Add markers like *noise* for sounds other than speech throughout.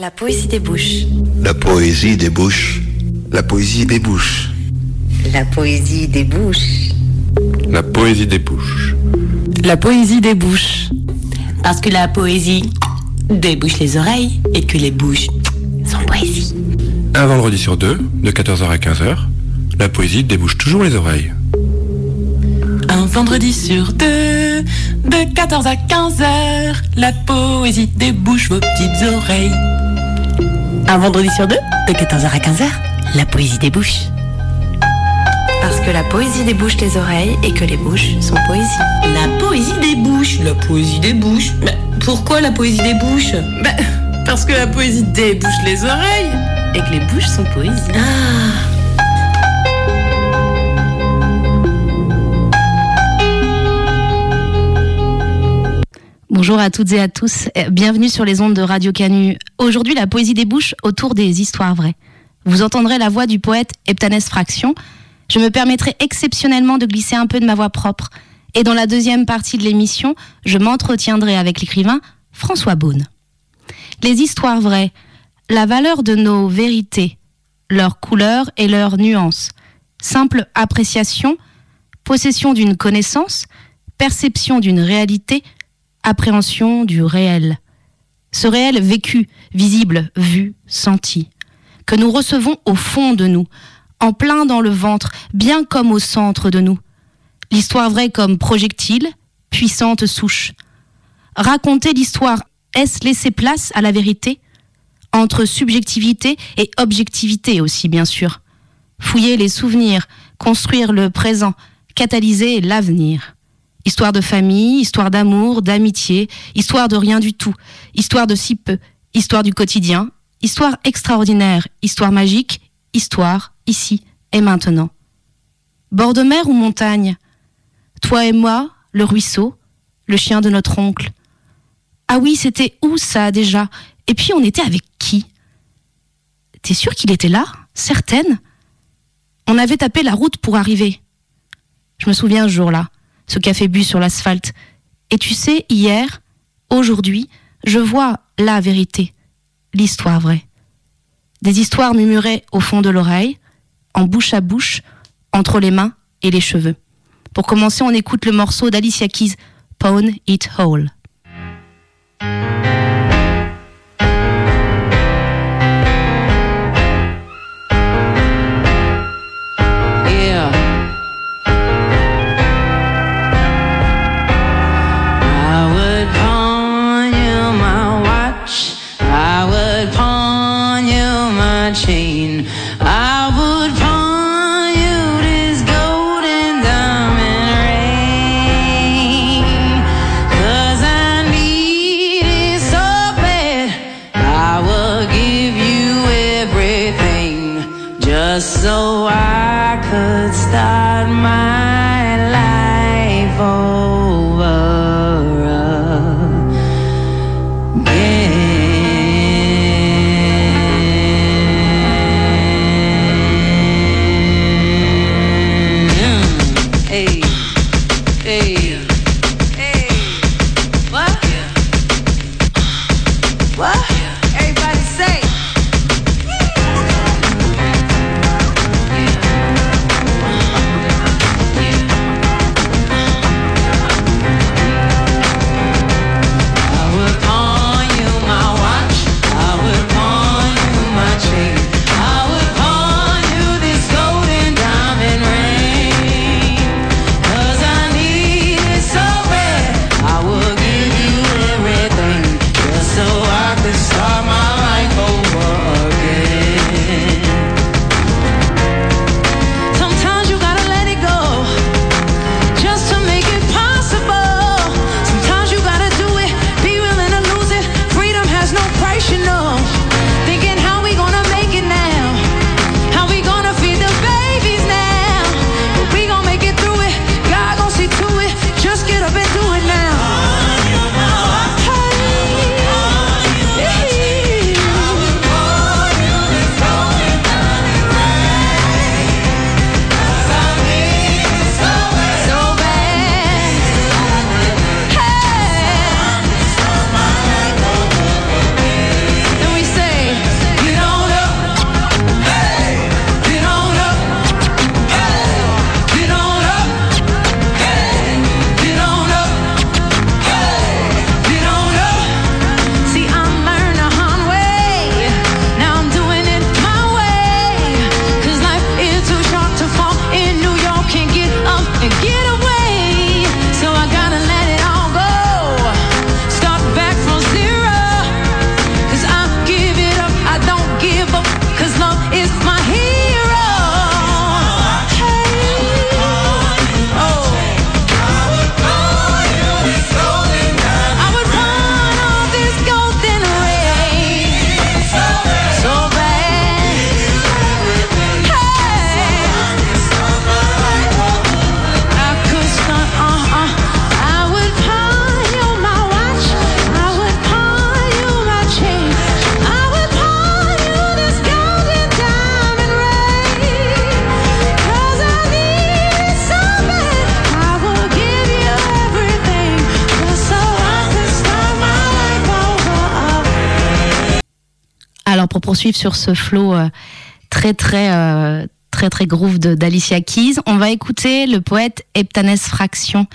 La poésie des bouches. La poésie des bouches. La poésie des bouches. La poésie des bouches. La poésie des bouches. La poésie des bouches. Parce que la poésie débouche les oreilles et que les bouches sont poésie. Un vendredi sur deux, de 14h à 15h, la poésie débouche toujours les oreilles. Un vendredi sur deux, de 14 à 15h, la poésie débouche vos petites oreilles. Un vendredi sur deux, de 14h à 15h, la poésie des bouches. Parce que la poésie débouche les oreilles et que les bouches sont poésie. La poésie des bouches. La poésie des bouches. Mais pourquoi la poésie des bouches bah, Parce que la poésie débouche les oreilles et que les bouches sont poésie. Ah Bonjour à toutes et à tous, bienvenue sur les ondes de Radio Canu. Aujourd'hui, la poésie des bouches autour des histoires vraies. Vous entendrez la voix du poète Eptanès Fraction. Je me permettrai exceptionnellement de glisser un peu de ma voix propre. Et dans la deuxième partie de l'émission, je m'entretiendrai avec l'écrivain François Beaune. Les histoires vraies, la valeur de nos vérités, leur couleur et leurs nuances, simple appréciation, possession d'une connaissance, perception d'une réalité, appréhension du réel. Ce réel vécu, visible, vu, senti, que nous recevons au fond de nous, en plein dans le ventre, bien comme au centre de nous. L'histoire vraie comme projectile, puissante souche. Raconter l'histoire, est-ce laisser place à la vérité? Entre subjectivité et objectivité aussi, bien sûr. Fouiller les souvenirs, construire le présent, catalyser l'avenir. Histoire de famille, histoire d'amour, d'amitié, histoire de rien du tout, histoire de si peu, histoire du quotidien, histoire extraordinaire, histoire magique, histoire ici et maintenant. Bord de mer ou montagne Toi et moi, le ruisseau, le chien de notre oncle. Ah oui, c'était où ça déjà? Et puis on était avec qui? T'es sûr qu'il était là? Certaine? On avait tapé la route pour arriver. Je me souviens ce jour-là ce café bu sur l'asphalte. Et tu sais, hier, aujourd'hui, je vois la vérité, l'histoire vraie. Des histoires murmurées au fond de l'oreille, en bouche à bouche, entre les mains et les cheveux. Pour commencer, on écoute le morceau d'Alicia Keys, Pawn It Whole. Poursuivre sur ce flow euh, très très euh, très très groove d'Alicia Keys, on va écouter le poète Heptanès Fraction,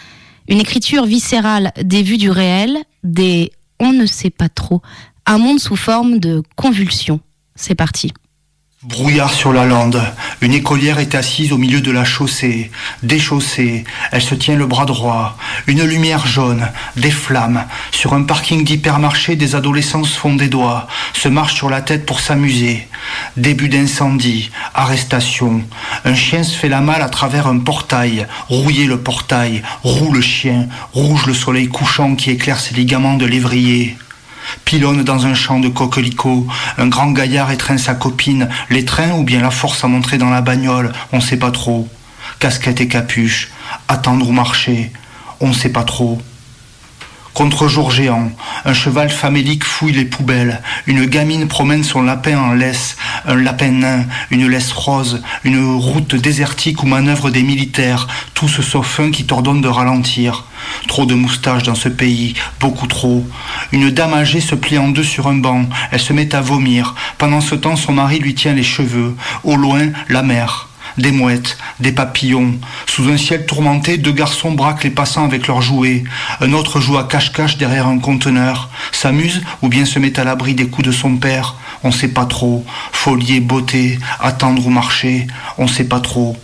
une écriture viscérale des vues du réel, des on ne sait pas trop, un monde sous forme de convulsion. C'est parti. Brouillard sur la lande. Une écolière est assise au milieu de la chaussée, déchaussée. Elle se tient le bras droit. Une lumière jaune, des flammes. Sur un parking d'hypermarché, des adolescents se font des doigts, se marchent sur la tête pour s'amuser. Début d'incendie, arrestation. Un chien se fait la malle à travers un portail. Rouillé le portail, roue le chien, rouge le soleil couchant qui éclaire ses ligaments de lévrier. Pilonne dans un champ de coquelicots, un grand gaillard étreint sa copine, les trains ou bien la force à montrer dans la bagnole, on sait pas trop. Casquette et capuche, attendre ou marcher, on sait pas trop. Contre-jour géant, un cheval famélique fouille les poubelles, une gamine promène son lapin en laisse, un lapin nain, une laisse rose, une route désertique où manœuvrent des militaires, tous sauf un qui t'ordonne de ralentir. Trop de moustaches dans ce pays, beaucoup trop. Une dame âgée se plie en deux sur un banc, elle se met à vomir. Pendant ce temps, son mari lui tient les cheveux. Au loin, la mer des mouettes, des papillons. Sous un ciel tourmenté, deux garçons braquent les passants avec leurs jouets. Un autre joue à cache-cache derrière un conteneur. S'amuse ou bien se met à l'abri des coups de son père. On sait pas trop. Folie et beauté, attendre ou marcher. On sait pas trop.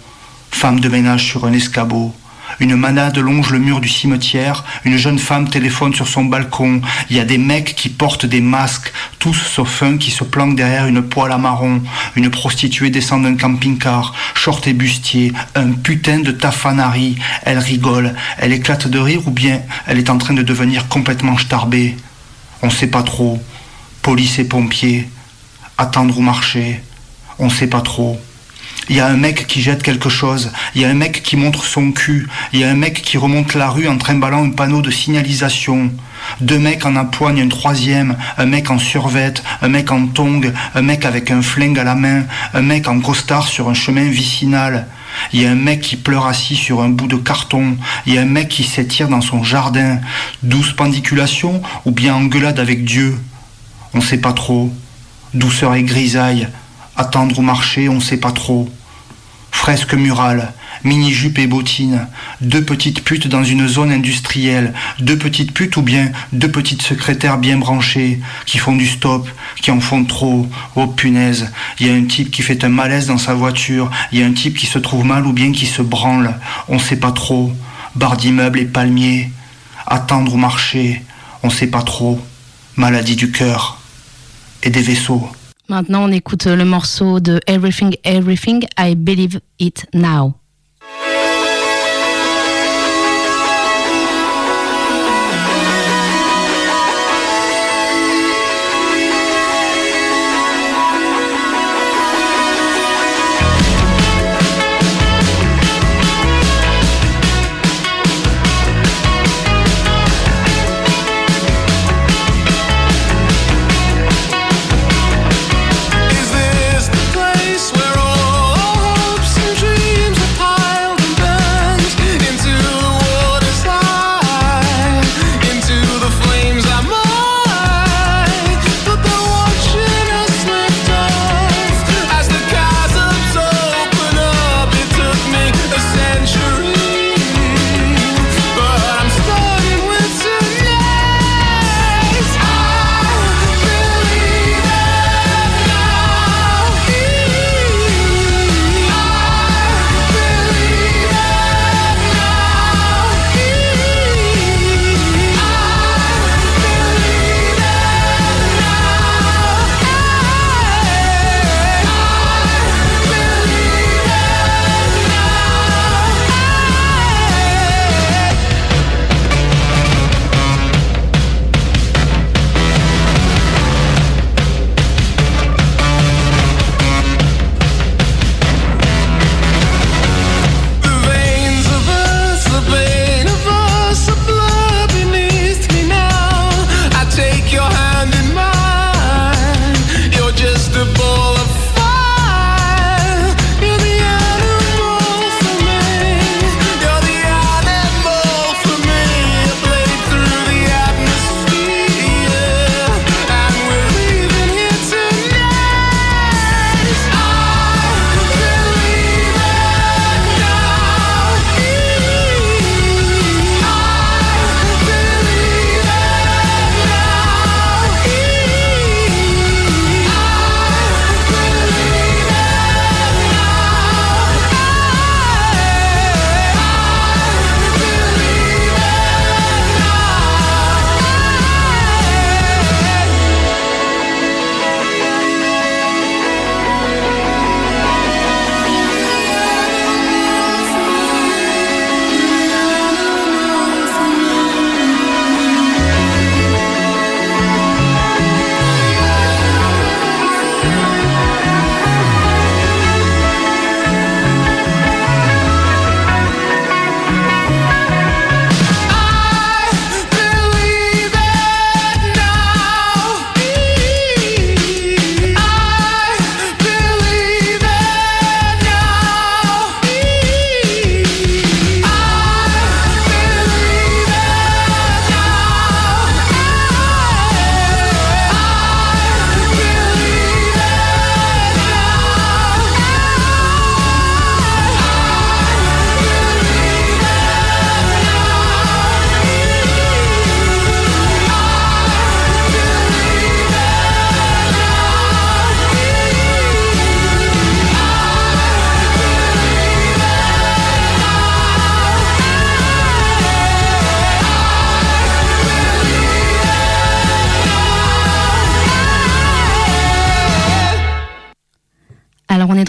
Femme de ménage sur un escabeau. Une manade longe le mur du cimetière, une jeune femme téléphone sur son balcon, il y a des mecs qui portent des masques, tous sauf un qui se planque derrière une poêle à marron, une prostituée descend d'un camping-car, short et bustier, un putain de tafanari, elle rigole, elle éclate de rire ou bien elle est en train de devenir complètement starbée. On sait pas trop. Police et pompiers, attendre ou marcher, on sait pas trop. Il y a un mec qui jette quelque chose, il y a un mec qui montre son cul, il y a un mec qui remonte la rue en trimballant un panneau de signalisation. Deux mecs en empoignent un troisième, un mec en survette, un mec en tongue, un mec avec un flingue à la main, un mec en costard sur un chemin vicinal. Il y a un mec qui pleure assis sur un bout de carton. Il y a un mec qui s'étire dans son jardin. Douce pendiculation ou bien engueulade avec Dieu? On sait pas trop. Douceur et grisaille. Attendre ou marcher, on sait pas trop. Fresque murale, mini-jupe et bottines, deux petites putes dans une zone industrielle, deux petites putes ou bien deux petites secrétaires bien branchées, qui font du stop, qui en font trop. Oh punaise, il y a un type qui fait un malaise dans sa voiture, il y a un type qui se trouve mal ou bien qui se branle, on sait pas trop. Barre d'immeubles et palmiers, attendre ou marcher, on sait pas trop. Maladie du cœur et des vaisseaux. Maintenant, on écoute le morceau de Everything, Everything, I Believe It Now.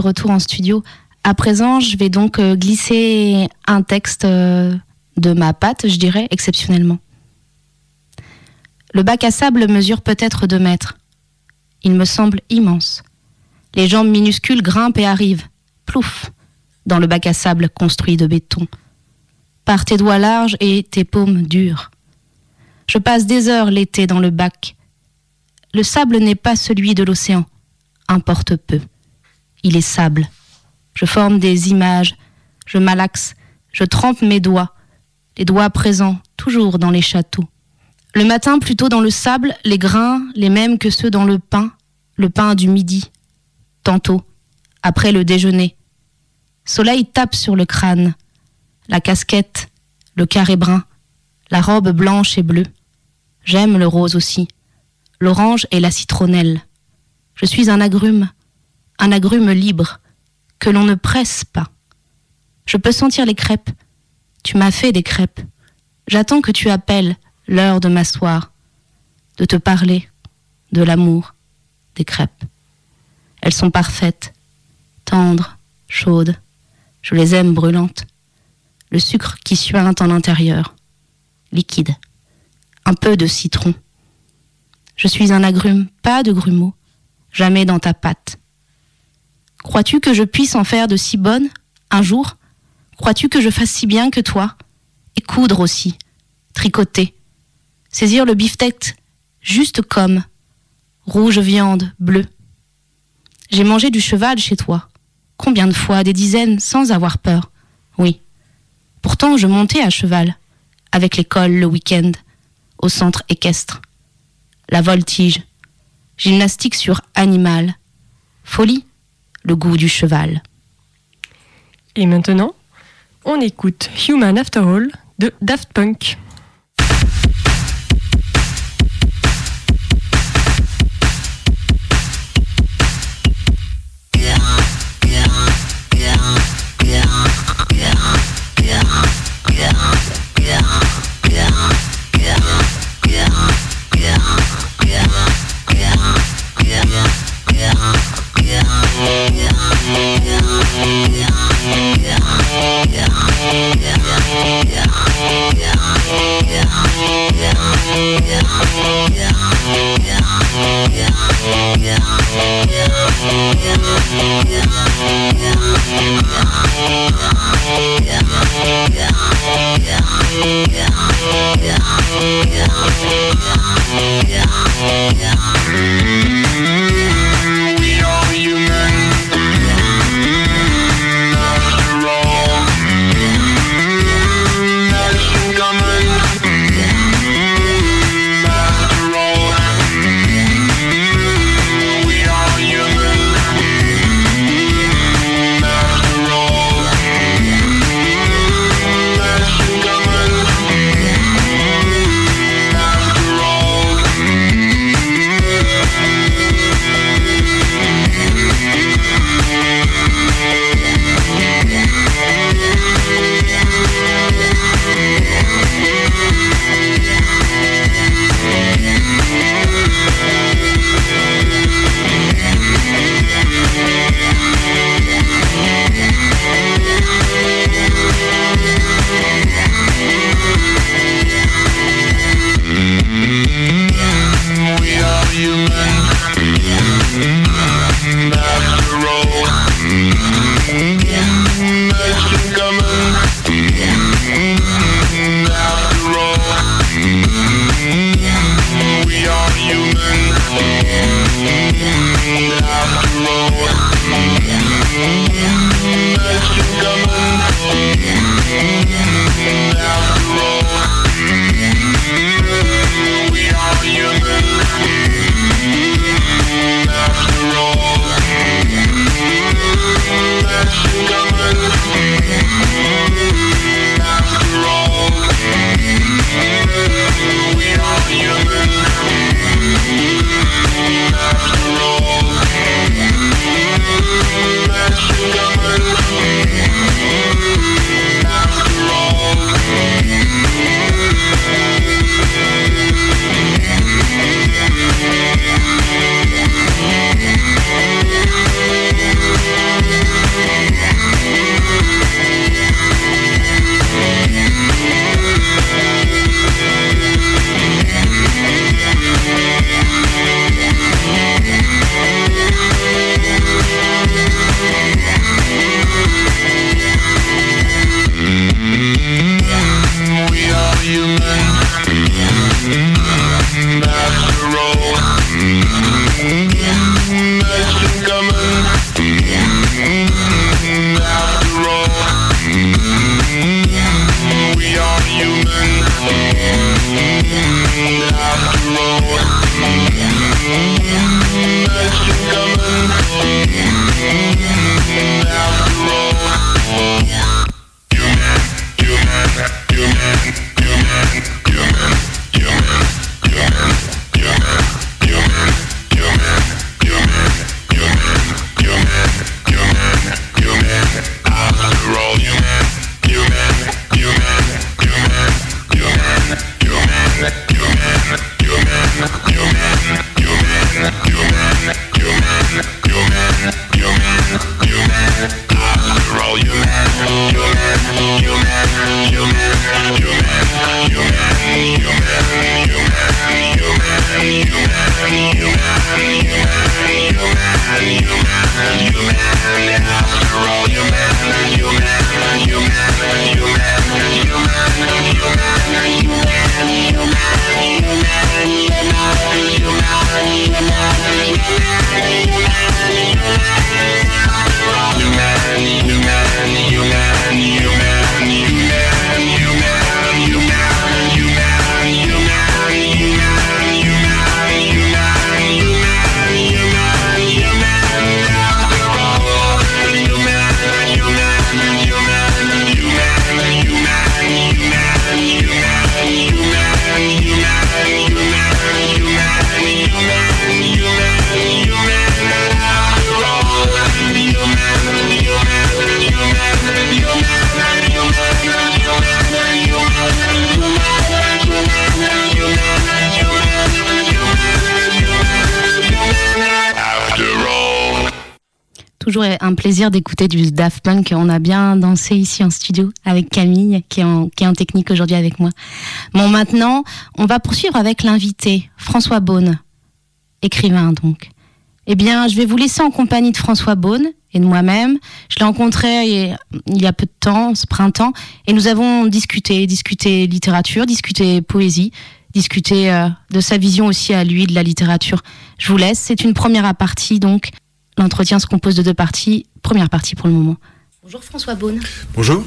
Retour en studio. À présent, je vais donc euh, glisser un texte euh, de ma patte, je dirais, exceptionnellement. Le bac à sable mesure peut-être deux mètres. Il me semble immense. Les jambes minuscules grimpent et arrivent, plouf, dans le bac à sable construit de béton. Par tes doigts larges et tes paumes dures. Je passe des heures l'été dans le bac. Le sable n'est pas celui de l'océan, importe peu. Il est sable. Je forme des images, je malaxe, je trempe mes doigts, les doigts présents toujours dans les châteaux. Le matin, plutôt dans le sable, les grains, les mêmes que ceux dans le pain, le pain du midi. Tantôt, après le déjeuner. Soleil tape sur le crâne, la casquette, le carré brun, la robe blanche et bleue. J'aime le rose aussi, l'orange et la citronnelle. Je suis un agrume, un agrume libre, que l'on ne presse pas. Je peux sentir les crêpes. Tu m'as fait des crêpes. J'attends que tu appelles l'heure de m'asseoir, de te parler, de l'amour, des crêpes. Elles sont parfaites, tendres, chaudes. Je les aime brûlantes. Le sucre qui suinte en intérieur, liquide. Un peu de citron. Je suis un agrume, pas de grumeaux, jamais dans ta pâte. Crois-tu que je puisse en faire de si bonnes, un jour? Crois-tu que je fasse si bien que toi? Et coudre aussi, tricoter, saisir le beefsteak juste comme, rouge viande, bleu. J'ai mangé du cheval chez toi. Combien de fois? Des dizaines sans avoir peur. Oui. Pourtant, je montais à cheval, avec l'école le week-end, au centre équestre. La voltige, gymnastique sur animal, folie, le goût du cheval. Et maintenant, on écoute Human After All de Daft Punk. Yeah. Plaisir d'écouter du Daft Punk. On a bien dansé ici en studio avec Camille, qui est en, qui est en technique aujourd'hui avec moi. Bon, maintenant, on va poursuivre avec l'invité, François Beaune, écrivain donc. Eh bien, je vais vous laisser en compagnie de François Beaune et de moi-même. Je l'ai rencontré il y a peu de temps, ce printemps, et nous avons discuté, discuté littérature, discuté poésie, discuté euh, de sa vision aussi à lui de la littérature. Je vous laisse. C'est une première partie, donc l'entretien se compose de deux parties. Première partie pour le moment. Bonjour François Beaune. Bonjour.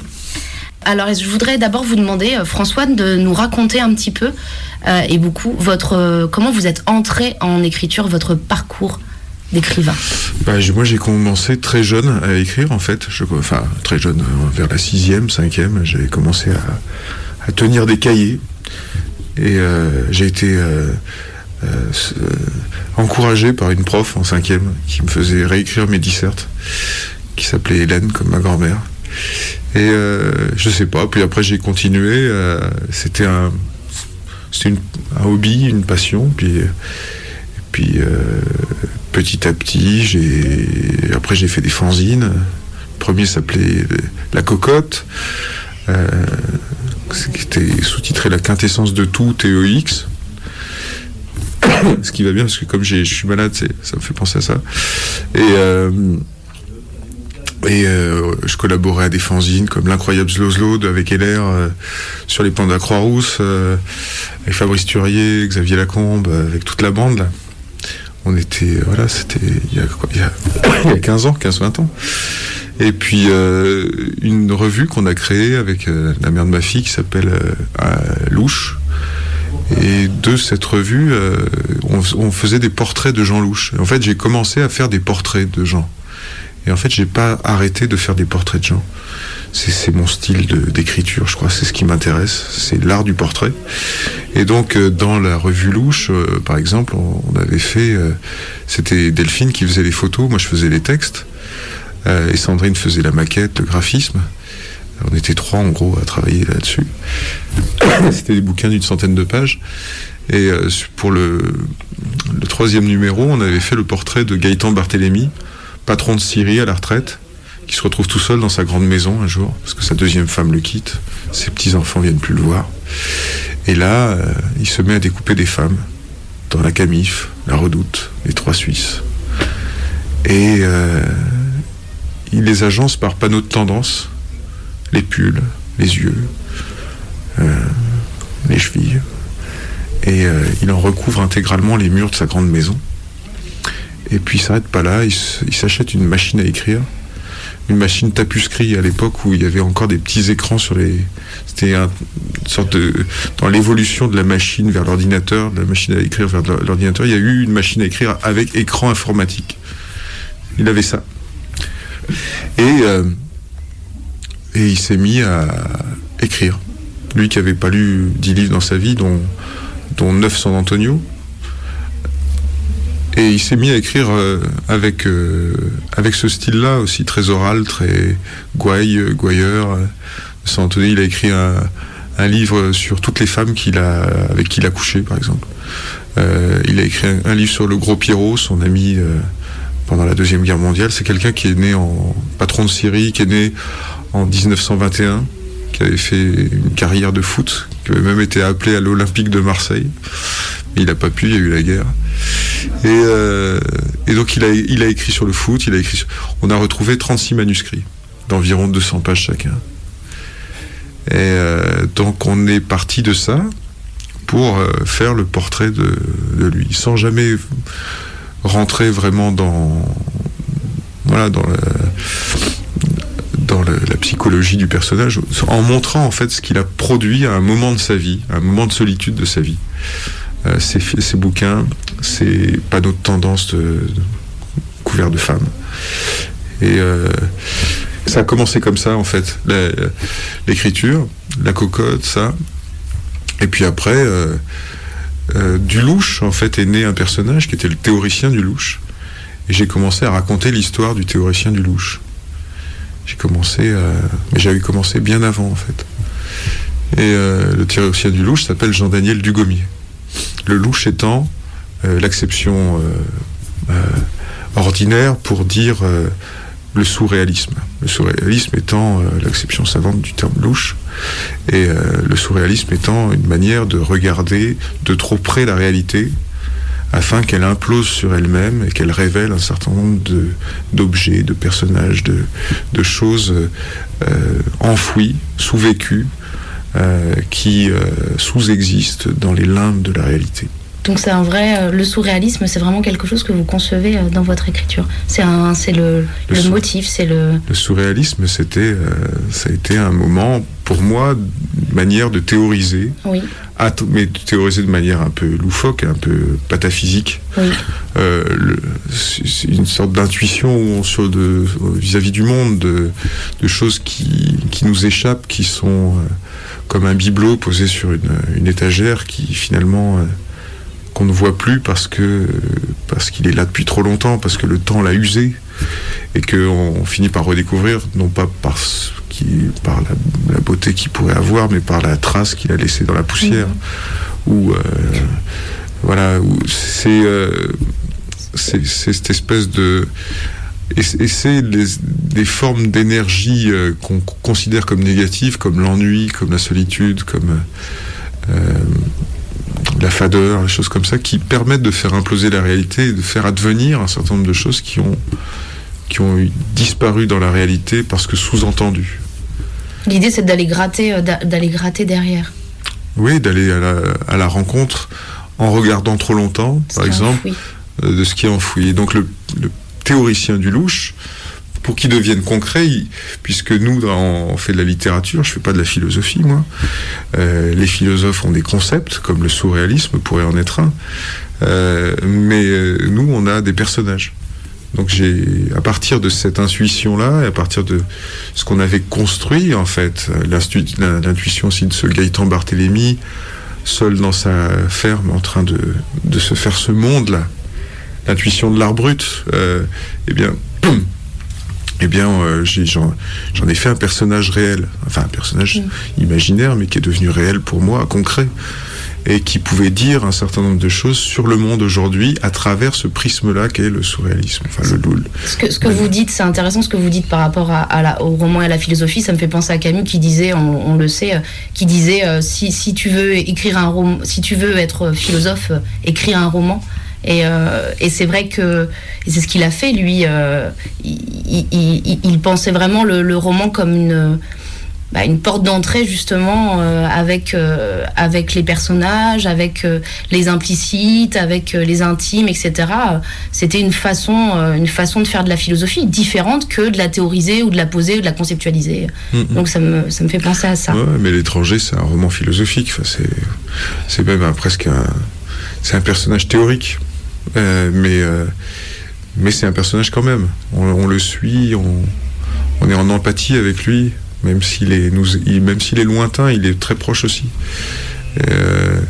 Alors, je voudrais d'abord vous demander, euh, François, de nous raconter un petit peu euh, et beaucoup votre comment vous êtes entré en écriture, votre parcours d'écrivain bah, Moi, j'ai commencé très jeune à écrire, en fait. Je, enfin, très jeune, vers la sixième, cinquième, j'ai commencé à, à, tenir des cahiers. Et euh, j'ai été euh, euh, encouragé par une prof en cinquième qui me faisait réécrire mes dissertes, qui s'appelait Hélène, comme ma grand-mère. Et je sais pas, puis après j'ai continué. C'était un, c'était un hobby, une passion. Puis, puis petit à petit, j'ai après j'ai fait des fanzines. Le premier s'appelait La Cocotte, euh, qui était sous-titré La quintessence de tout TEX. *coughs* Ce qui va bien parce que comme je suis malade, ça me fait penser à ça. Et euh, euh, je collaborais à des fanzines comme l'incroyable Slowslow avec Heller sur les plans de la Croix-Rousse, avec Fabrice Turier, Xavier Lacombe, avec toute la bande on était, voilà, c'était il, y a 15 *coughs* ans, 15-20 ans. Et puis euh, une revue qu'on a créée avec euh, la mère de ma fille qui s'appelle euh, Louche. Et de cette revue, on, faisait des portraits de Jean Louche. en fait, j'ai commencé à faire des portraits de gens. Et en fait, j'ai pas arrêté de faire des portraits de gens c'est mon style d'écriture, je crois, c'est ce qui m'intéresse, c'est l'art du portrait. Et donc euh, dans la revue Louche, euh, par exemple, on, avait fait, euh, c'était Delphine qui faisait les photos, moi je faisais les textes, et Sandrine faisait la maquette, le graphisme. On était trois en gros à travailler là-dessus. *coughs* C'était des bouquins d'une centaine de pages. Et pour le, troisième numéro, on avait fait le portrait de Gaëtan Barthélemy, patron de Syrie à la retraite qui se retrouve tout seul dans sa grande maison un jour, parce que sa deuxième femme le quitte, ses petits-enfants viennent plus le voir. Et là, euh, il se met à découper des femmes dans la Camif, la Redoute, les Trois Suisses. Et euh, il les agence par panneaux de tendance, les pulls, les yeux, euh, les chevilles. Et il en recouvre intégralement les murs de sa grande maison. Et puis il s'arrête pas là, il s'achète une machine à écrire une machine tapuscrit à l'époque où il y avait encore des petits écrans sur les. C'était une sorte de. Dans l'évolution de la machine vers l'ordinateur, la machine à écrire vers l'ordinateur, il y a eu une machine à écrire avec écran informatique. Il avait ça. Et, euh, et il s'est mis à écrire. Lui qui n'avait pas lu 10 livres dans sa vie, dont, dont 9 Antonio, et il s'est mis à écrire euh, avec, euh, avec ce style-là aussi, très oral, très gouaille, euh, gouailleur. Saint Anthony, il a écrit un, livre sur toutes les femmes avec qui il a couché, par exemple. il a écrit un, livre sur le gros Pierrot, son ami pendant la Deuxième Guerre mondiale. C'est quelqu'un qui est né en patron de Syrie, qui est né en 1921, qui avait fait une carrière de foot, qui avait même été appelé à l'Olympique de Marseille. Mais il n'a pas pu, il y a eu la guerre. Euh, et, donc il a, écrit sur le foot, on a retrouvé 36 manuscrits d'environ 200 pages chacun. Et euh, donc on est parti de ça pour euh, faire le portrait de, lui, sans jamais rentrer vraiment dans voilà dans la, la psychologie du personnage, en montrant en fait ce qu'il a produit à un moment de sa vie, un moment de solitude de sa vie. Euh, ces, bouquins, ces panneaux de tendance couverts de femmes. Et euh, ça a commencé comme ça, en fait, l'écriture, la cocotte, ça. Et puis après, euh, du louche, en fait, est né un personnage qui était le théoricien du louche. Et j'ai commencé à raconter l'histoire du théoricien du louche. J'ai commencé, mais j'avais commencé bien avant, en fait. Et le théoricien du louche s'appelle Jean-Daniel Dugommier. Le louche étant euh, l'acception euh, euh, ordinaire pour dire le surréalisme. Le surréalisme étant euh, l'acception savante du terme louche, et euh, le surréalisme étant une manière de regarder de trop près la réalité afin qu'elle implose sur elle-même et qu'elle révèle un certain nombre d'objets, de, personnages, de, de choses euh, enfouies, sous-vécues, qui sous-existent dans les limbes de la réalité. Donc c'est un vrai, euh, le surréalisme, c'est vraiment quelque chose que vous concevez euh, dans votre écriture. C'est un, c'est le, le, motif, c'est le. Le surréalisme, c'était, euh, ça a été un moment pour moi, une manière de théoriser. Oui. mais de théoriser de manière un peu loufoque, un peu pataphysique. Oui. c'est une sorte d'intuition de vis-à-vis du monde, de, de, choses qui, qui nous échappent, qui sont comme un bibelot posé sur une, une étagère, qui finalement qu'on ne voit plus parce que parce qu'il est là depuis trop longtemps, parce que le temps l'a usé et qu'on finit par redécouvrir, non pas par, qui, par la, beauté qu'il pourrait avoir, mais par la trace qu'il a laissée dans la poussière. Mmh. Ou euh, voilà, euh, c'est c'est cette espèce de et, c'est des formes d'énergie euh, qu'on considère comme négatives, comme l'ennui, comme la solitude, comme la fadeur, les choses comme ça, qui permettent de faire imploser la réalité et de faire advenir un certain nombre de choses qui ont, qui ont disparu dans la réalité parce que sous-entendues. L'idée, c'est d'aller gratter, euh, d'aller gratter derrière. Oui, d'aller à la, rencontre en regardant trop longtemps, par exemple, euh, de ce qui est enfoui. Et donc le, le théoricien du louche, pour qu'il devienne concret, puisque nous, on fait de la littérature, je fais pas de la philosophie, moi. Euh, les philosophes ont des concepts, comme le surréalisme pourrait en être un. Euh, mais euh, nous, on a des personnages. Donc j'ai, à partir de cette intuition-là, et à partir de ce qu'on avait construit, en fait, l'intuition aussi de ce Gaëtan Barthélemy, seul dans sa ferme, en train de, de se faire ce monde-là, l'intuition de l'art brut, eh bien, *clears throat* eh bien, euh, j'en ai fait un personnage réel, enfin un personnage mm. imaginaire, mais qui est devenu réel pour moi, concret, et qui pouvait dire un certain nombre de choses sur le monde aujourd'hui à travers ce prisme-là qu'est le surréalisme, enfin le loul. Ce que, ce que vous dites, c'est intéressant ce que vous dites par rapport à, la, au roman et à la philosophie. Ça me fait penser à Camus qui disait, on, le sait, euh, qui disait euh, si, si, tu veux écrire un roman, si tu veux être philosophe, écris un roman. Euh, et, c'est vrai que c'est ce qu'il a fait, lui. Euh, il, pensait vraiment le, roman comme une, bah, une porte d'entrée, justement, euh, avec, avec les personnages, avec les implicites, avec les intimes, etc. C'était une façon, une façon de faire de la philosophie différente que de la théoriser ou de la poser ou de la conceptualiser. Donc ça me, ça me fait penser à ça. mais l'étranger, c'est un roman philosophique. Enfin, c'est même presque un, c'est un personnage théorique. Euh, mais euh, mais c'est un personnage quand même. On, le suit, on, est en empathie avec lui, même s'il est, nous, même s'il est lointain, il est très proche aussi. Euh...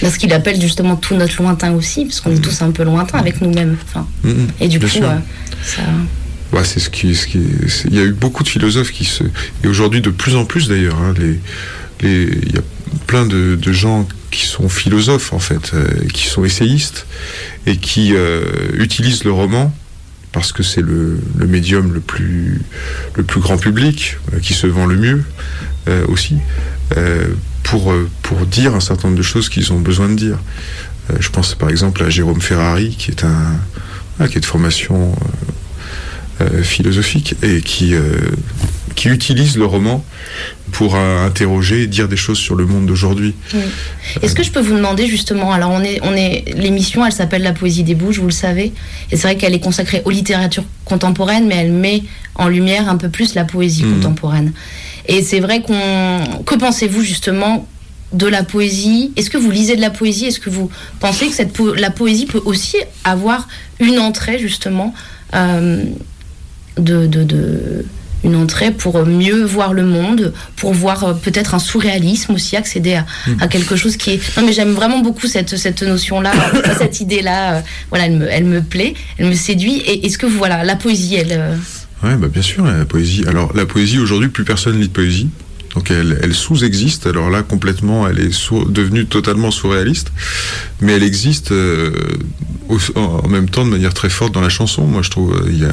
Parce qu'il appelle justement tout notre lointain aussi, parce qu'on est mm. tous un peu lointains avec nous-mêmes. Enfin, mm, mm. et du coup, euh, ça. Ouais, c'est ce qui, ce qui il y a eu beaucoup de philosophes qui se, et aujourd'hui de plus en plus d'ailleurs, hein, les, les, il y a plein de, de gens qui sont philosophes en fait, euh, qui sont essayistes et qui euh, utilisent le roman parce que c'est le, médium le plus, le plus grand public, euh, qui se vend le mieux aussi, pour, pour dire un certain nombre de choses qu'ils ont besoin de dire. je pense par exemple à Jérôme Ferrari, qui est un ah, qui est de formation philosophique et qui qui utilise le roman pour euh, interroger et dire des choses sur le monde d'aujourd'hui. Est-ce que je peux vous demander justement, alors on est, on est, l'émission, elle s'appelle La poésie des bouches, vous le savez, et c'est vrai qu'elle est consacrée aux littératures contemporaines, mais elle met en lumière un peu plus la poésie mhm. contemporaine. Et c'est vrai qu'on, que pensez-vous justement de la poésie? Est-ce que vous lisez de la poésie? Est-ce que vous pensez que cette la poésie peut aussi avoir une entrée justement euh, de, de, de une entrée pour mieux voir le monde, pour voir euh, peut-être un surréalisme aussi, accéder à, hmm. quelque chose qui est... Non mais j'aime vraiment beaucoup cette, cette notion-là, *coughs* cette idée-là, euh, voilà, elle me, elle me plaît, elle me séduit. Et est-ce que voilà, la poésie, elle... Euh, ouais, bah bien sûr, la poésie. Alors la poésie, aujourd'hui, plus personne lit de poésie. Donc elle, sous-existe. Alors là, complètement, elle est sous- devenue totalement surréaliste, mais elle existe euh, en même temps de manière très forte dans la chanson. Moi, je trouve, euh,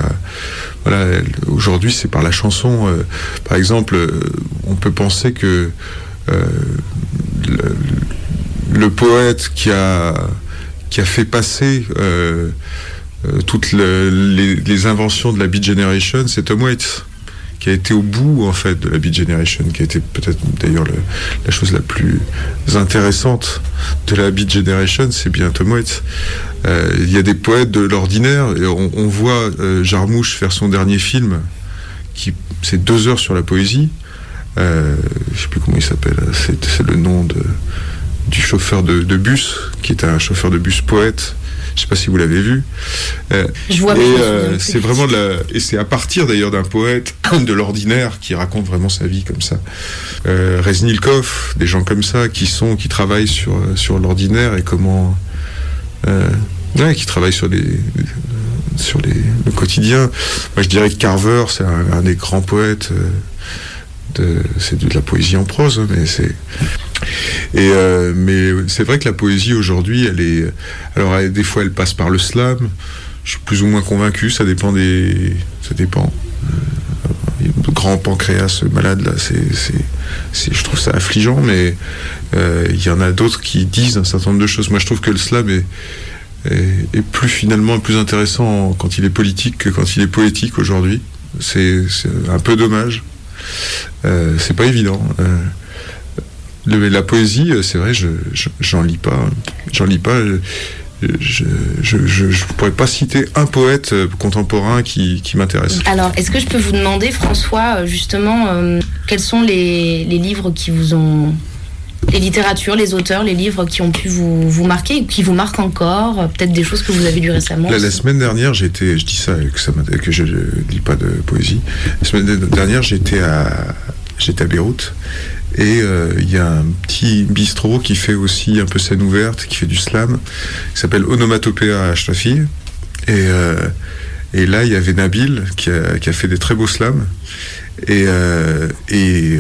voilà, aujourd'hui, c'est par la chanson. euh, par exemple, on peut penser que le, poète qui a qui a fait passer toutes le- les, les inventions de la Beat Generation, c'est Tom Waits qui a été au bout en fait de la Beat Generation, qui a été peut-être d'ailleurs le- la chose la plus intéressante de la Beat Generation, c'est bien Tom Waits. Euh, Il y a des poètes de l'ordinaire, et on, voit euh, Jarmouche faire son dernier film, qui c'est deux heures sur la poésie. Euh, je sais plus comment il s'appelle, c'est le nom du chauffeur de bus, qui est un chauffeur de bus poète. Je sais pas si vous l'avez vu. Euh, Je vois, et euh, c'est vraiment de la, et c'est à partir d'ailleurs d'un poète *clears throat* de l'ordinaire qui raconte vraiment sa vie comme ça. Euh, Reznilkov, des gens comme ça qui sont, qui travaillent sur euh, sur l'ordinaire et comment, ouais, qui travaillent sur les sur les, le quotidien. Moi, je dirais que Carver, c'est un, un des grands poètes. euh, de, c'est de la poésie en prose, hein, mais c'est et euh, mais c'est vrai que la poésie aujourd'hui, elle est. Alors des fois, elle passe par le slam. Je suis plus ou moins convaincu. Ça dépend des. Ça dépend. Euh, le grand pancréas malade là, c'est, je trouve ça affligeant, mais euh, il y en a d'autres qui disent un certain nombre de choses. Moi, je trouve que le slam est, est, plus finalement plus intéressant quand il est politique que quand il est poétique aujourd'hui. C'est, c'est un peu dommage. Euh, c'est pas évident. Euh, le- la poésie, euh, c'est vrai, je, je- j'en lis pas. J'en lis pas. euh, Je, je pourrais pas citer un poète euh, contemporain qui, qui m'intéresse. Alors, est-ce que je peux vous demander, François, justement, euh, quels sont les, les livres qui vous ont. Les littératures, les auteurs, les livres qui ont pu vous, vous marquer, qui vous marquent encore, peut-être des choses que vous avez lues récemment La, semaine dernière, j'étais, je dis ça que ça m'intéresse- que je ne lis pas de poésie. La semaine dernière, j'étais à, j'étais à Beyrouth et euh, il y a un petit bistrot qui fait aussi un peu scène ouverte, qui fait du slam, qui s'appelle Onomatopéa à Ashrafi. Et, euh, et là, il y avait Nabil qui a, fait des très beaux slams et, euh, et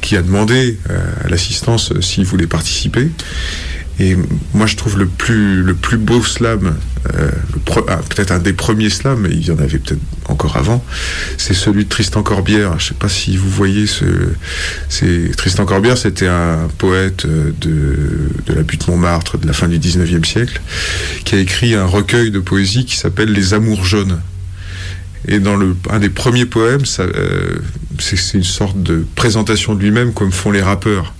qui a demandé à l'assistance s'il voulait participer. Et moi, je trouve le plus, le plus beau slam, euh, ah, peut-être un des premiers slams, mais il y en avait peut-être encore avant, c'est celui de Tristan Corbière. Je sais pas si vous voyez ce. Tristan Corbière, c'était un poète euh, de, de la butte Montmartre de la fin du 19e siècle, qui a écrit un recueil de poésie qui s'appelle Les Amours jaunes. Et dans le, un des premiers poèmes, euh, c'est une sorte de présentation de lui-même comme font les rappeurs.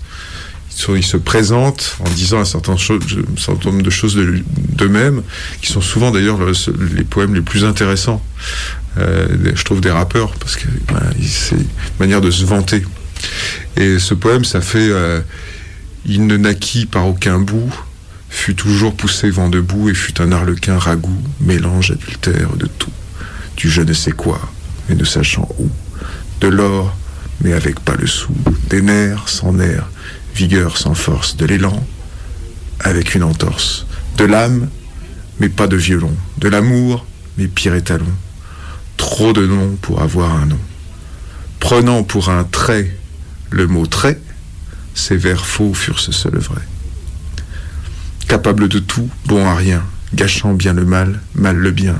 Ils se- présentent en disant un certain, nombre de choses d'eux-mêmes, qui sont souvent d'ailleurs le- les poèmes les plus intéressants, euh, je trouve, des rappeurs, parce que il- c'est une manière de se vanter. Et ce poème, ça fait euh, Il ne naquit par aucun bout, fut toujours poussé vent debout et fut un arlequin ragoût, mélange adultère de tout du je ne sais quoi, mais ne sachant où. De l'or, mais avec pas le sou. Des nerfs sans nerfs, vigueur sans force. De l'élan, avec une entorse. De l'âme, mais pas de violon. De l'amour, mais pire étalon. Trop de noms pour avoir un nom. Prenant pour un trait le mot trait, ces vers faux furent ce seul vrai. Capable de tout, bon à rien, gâchant bien le mal, mal le bien.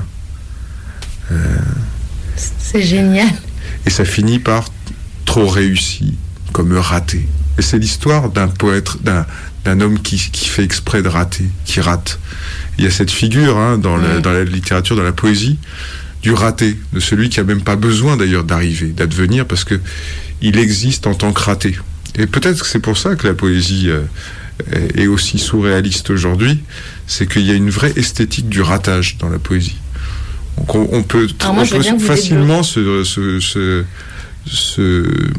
C'est génial. et ça finit par trop réussi, comme raté. Et c'est l'histoire d'un poète, d'un, d'un homme qui, qui fait exprès de rater, qui rate. Il y a cette figure hein, dans, la, Ouais. dans la littérature, dans la poésie, du raté, de celui qui a même pas besoin d'ailleurs d'arriver, d'advenir, parce que il existe en tant que raté. Et peut-être que c'est pour ça que la poésie euh, est aussi surréaliste aujourd'hui, c'est qu'il y a une vraie esthétique du ratage dans la poésie. Donc on, on peut, moi, on peut facilement se, se, se, se-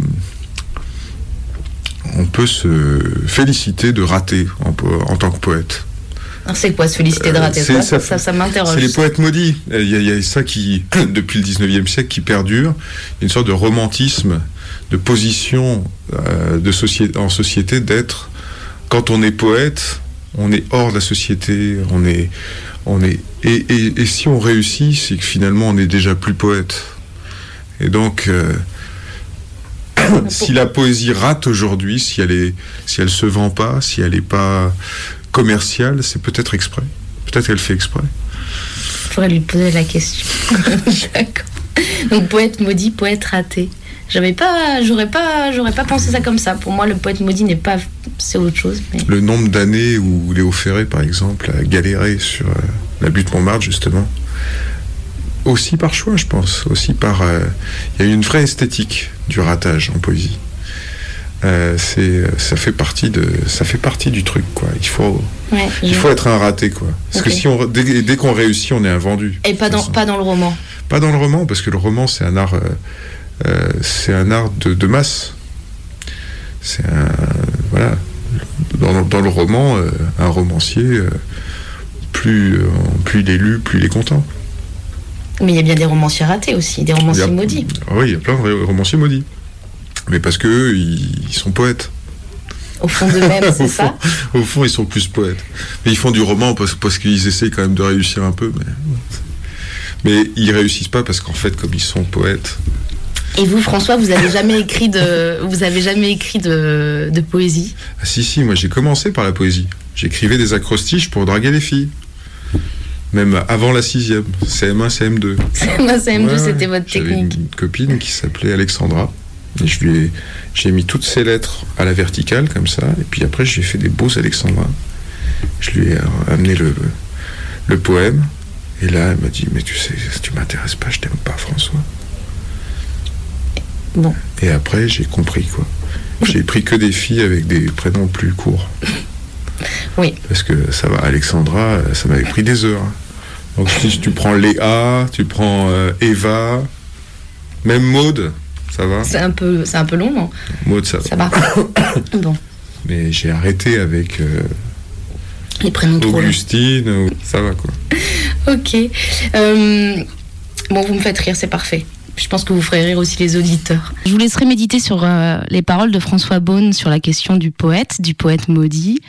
on peut se féliciter de rater en, tant que poète. Alors, C'est quoi se féliciter de Euh, rater c'est- ça, ça- m'interroge. C'est les poètes maudits. Euh, Il y, a- il y a ça qui, *clears throat* depuis le 19e siècle, qui perdure. Il y a une sorte de romantisme, de position euh, de société, en société d'être. Quand on est poète, on est hors de la société. On est, on est. Et, et- et si on réussit, c'est que finalement on est déjà plus poète. Et donc. euh, *coughs* si la poésie rate aujourd'hui, si elle est, si elle se vend pas, si elle n'est pas commerciale, c'est peut-être exprès. Peut-être qu'elle fait exprès. Il faudrait lui poser la question. D'accord. *laughs* Donc poète maudit, poète raté. J'avais pas, j'aurais pas, j'aurais pas pensé ça comme ça. Pour moi, le poète maudit n'est pas, c'est autre chose. Mais... Le nombre d'années où Léo Ferré, par exemple, a galéré sur euh, la butte Montmartre, justement, aussi par choix, je pense, aussi par, euh, il y a une vraie esthétique du ratage en poésie. Euh, c'est, ça fait partie de, ça fait partie du truc, quoi. Il faut, Ouais, il faut être un raté, quoi. Parce que si on, dès, dès qu'on réussit, on est un vendu. Et pas dans, façon. pas dans le roman. Pas dans le roman, parce que le roman, c'est un art, euh, euh, c'est un art de, de masse. C'est un, voilà. Dans, dans le roman, euh, un romancier, euh, plus, euh, plus il est lu, plus il est content. Mais il y a bien des romanciers ratés aussi, des romanciers a- maudits. Ah oui, il y a plein de romanciers maudits. Mais parce que ils, ils sont poètes. Au fond d'eux-mêmes, *laughs* c'est fond, ça au fond, ils sont plus poètes. Mais ils font du roman parce, parce qu'ils essaient quand même de réussir un peu. Mais, mais ils réussissent pas parce qu'en fait, comme ils sont poètes, Et vous, François, vous avez jamais écrit de, vous avez jamais écrit de, de poésie? Ah si, si, moi j'ai commencé par la poésie. J'écrivais des acrostiches pour draguer les filles. Même avant la sixième, CM1, CM2. Moi, CM2, Ouais, ouais. c'était votre technique. une copine qui s'appelait Alexandra. Et je lui ai, j'ai mis toutes ses lettres à la verticale, comme ça. Et puis après, j'ai fait des beaux Alexandra. Je lui ai amené le, le poème. Et là, elle m'a dit Mais tu sais, tu m'intéresses pas, je t'aime pas, François. Bon. Et après, j'ai compris, quoi. J'ai pris que des filles avec des prénoms plus courts. Oui. Parce que ça va, Alexandra, ça m'avait pris des heures. Donc si tu prends Léa, tu prends euh, Eva, même Maude, ça va? C'est un peu, c'est un peu long, non? Maude, ça va. Ça va. *coughs* bon, Mais j'ai arrêté avec euh, les prénoms. Augustine, ça va quoi. *laughs* Ok. Euh, bon, vous me faites rire, c'est parfait. Je pense que vous ferez rire aussi les auditeurs. Je vous laisserai méditer sur euh, les paroles de François Beaune sur la question du poète, du poète maudit,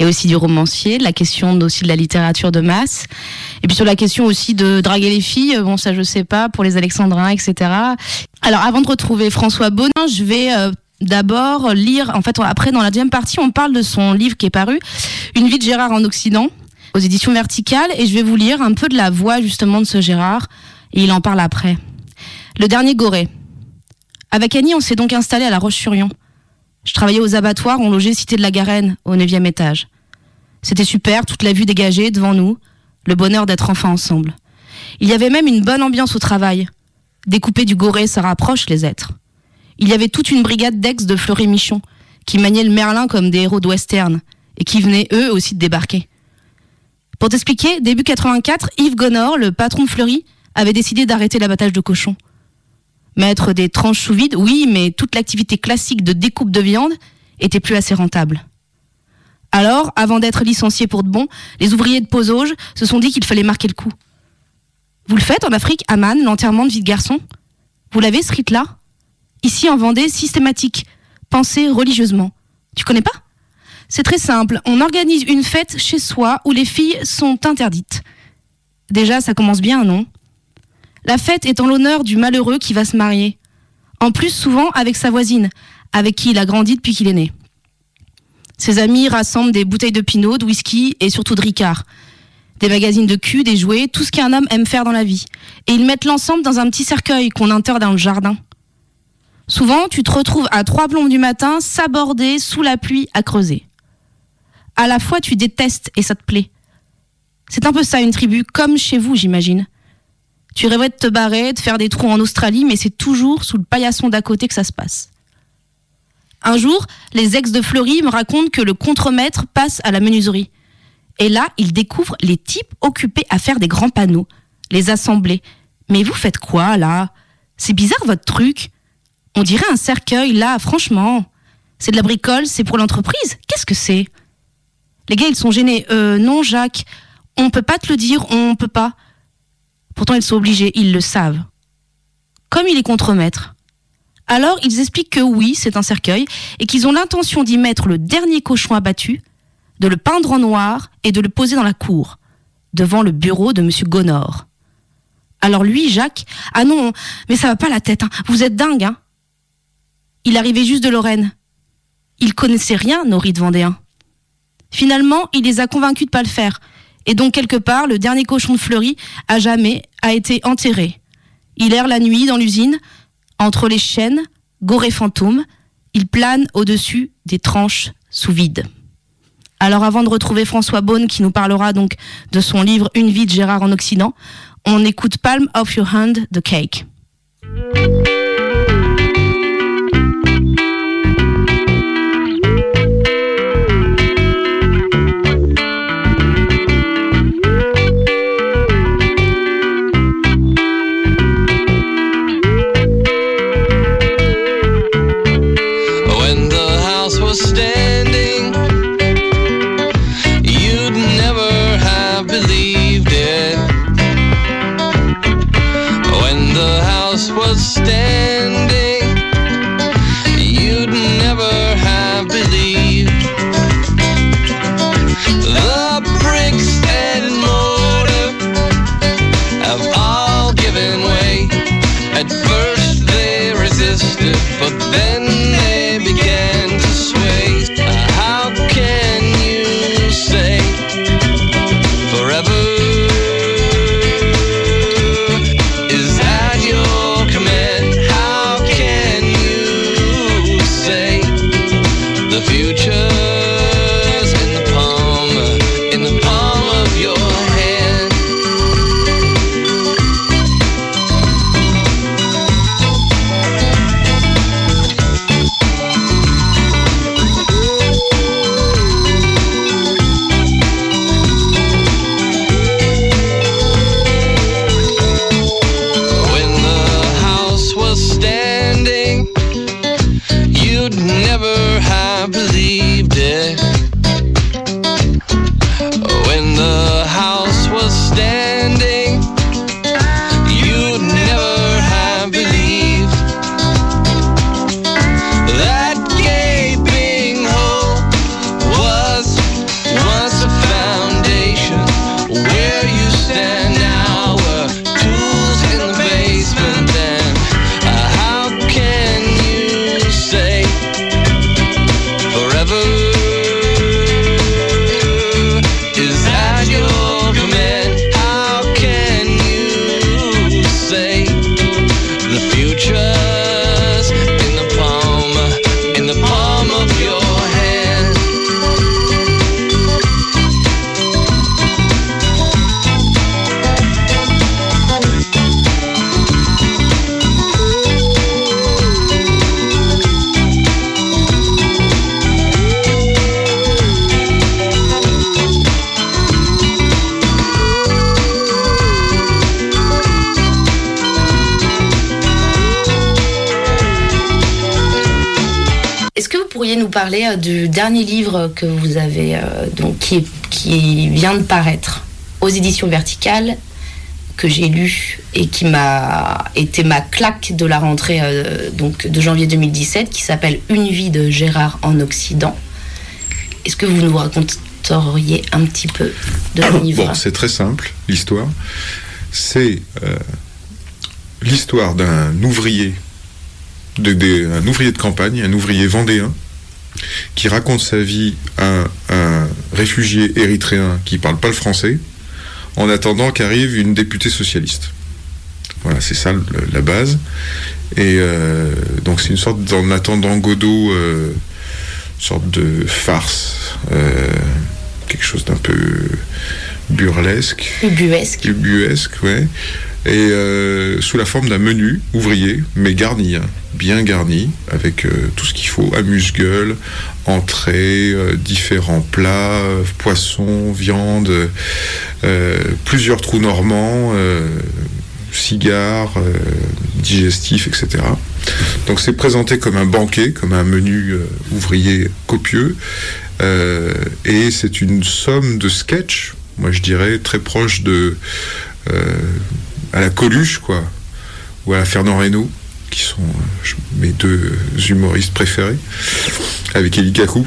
et aussi du romancier, la question aussi de la littérature de masse, et puis sur la question aussi de draguer les filles, bon ça je sais pas, pour les alexandrins, etc. Alors avant de retrouver François Beaune, je vais euh, d'abord lire, en fait après dans la deuxième partie on parle de son livre qui est paru, Une vie de Gérard en Occident, aux éditions Verticales, et je vais vous lire un peu de la voix justement de ce Gérard, et il en parle après. Le dernier Goré. Avec Annie, on s'est donc installé à La Roche-sur-Yon. Je travaillais aux abattoirs, on logeait Cité de la Garenne, au neuvième étage. C'était super, toute la vue dégagée devant nous, le bonheur d'être enfin ensemble. Il y avait même une bonne ambiance au travail. Découper du Goré, ça rapproche les êtres. Il y avait toute une brigade d'ex de Fleury-Michon, qui maniaient le Merlin comme des héros de western, et qui venaient eux aussi de débarquer. Pour t'expliquer, début 84, Yves Gonor, le patron de Fleury, avait décidé d'arrêter l'abattage de cochons. Mettre des tranches sous vide, oui, mais toute l'activité classique de découpe de viande était plus assez rentable. Alors, avant d'être licenciés pour de bon, les ouvriers de Posauge se sont dit qu'il fallait marquer le coup. Vous le faites en Afrique, à Man, l'enterrement de vie de garçon? Vous l'avez ce rite-là? Ici, en Vendée, systématique, pensé religieusement. Tu connais pas? C'est très simple, on organise une fête chez soi où les filles sont interdites. Déjà, ça commence bien, non? La fête est en l'honneur du malheureux qui va se marier. En plus, souvent avec sa voisine, avec qui il a grandi depuis qu'il est né. Ses amis rassemblent des bouteilles de pinot, de whisky et surtout de ricard. Des magazines de cul, des jouets, tout ce qu'un homme aime faire dans la vie. Et ils mettent l'ensemble dans un petit cercueil qu'on enterre dans le jardin. Souvent, tu te retrouves à trois plombes du matin, sabordé, sous la pluie, à creuser. À la fois, tu détestes et ça te plaît. C'est un peu ça, une tribu, comme chez vous, j'imagine. Tu rêverais de te barrer, de faire des trous en Australie, mais c'est toujours sous le paillasson d'à côté que ça se passe. Un jour, les ex de Fleury me racontent que le contremaître passe à la menuiserie. Et là, ils découvrent les types occupés à faire des grands panneaux, les assembler. Mais vous faites quoi, là? C'est bizarre, votre truc On dirait un cercueil, là, franchement. C'est de la bricole, c'est pour l'entreprise Qu'est-ce que c'est? Les gars, ils sont gênés. Euh, non, Jacques, on peut pas te le dire, on peut pas. Pourtant, ils sont obligés, ils le savent. Comme il est contremaître. Alors, ils expliquent que oui, c'est un cercueil, et qu'ils ont l'intention d'y mettre le dernier cochon abattu, de le peindre en noir et de le poser dans la cour, devant le bureau de Monsieur Gonor. Alors lui, Jacques, ah non, mais ça va pas la tête, hein. vous êtes dingue, hein. il arrivait juste de Lorraine. Il connaissait rien nos rites vendéens. Finalement, il les a convaincus de pas le faire. Et donc, quelque part, le dernier cochon de Fleury, à jamais, a été enterré. Il erre la nuit dans l'usine, entre les chaînes, goré fantôme, il plane au-dessus des tranches sous vide. Alors avant de retrouver François Beaune qui nous parlera donc de son livre Une vie de Gérard en Occident, on écoute Palm of Your Hand de Cake. Dernier livre que vous avez, euh, donc, qui, qui vient de paraître aux éditions verticales, que j'ai lu et qui m'a été ma claque de la rentrée euh, donc, de janvier 2017, qui s'appelle Une vie de Gérard en Occident. Est-ce que vous nous raconteriez un petit peu de ce livre? Bon, c'est très simple, l'histoire. C'est euh, l'histoire d'un ouvrier, de, de- un ouvrier de campagne, un ouvrier vendéen, qui raconte sa vie à un réfugié érythréen qui parle pas le français, en attendant qu'arrive une députée socialiste. Voilà, c'est ça le- la base. Et euh, donc c'est une sorte d'en attendant Godot, euh, sorte de farce, euh, quelque chose d'un peu burlesque, Ubuesque. ubuesque, ouais. Et euh, sous la forme d'un menu ouvrier, mais garni, hein, bien garni, avec euh, tout ce qu'il faut, amuse-gueule, entrée, euh, différents plats, poissons, viande, euh, plusieurs trous normands, euh, cigares, euh, digestifs, etc. Donc c'est présenté comme un banquet, comme un menu ouvrier copieux, et c'est une somme de sketchs, moi je dirais très proche de euh, à la Coluche, quoi, ou à Fernand Reynaud, qui sont euh, mes deux humoristes préférés, avec Eli Kakou.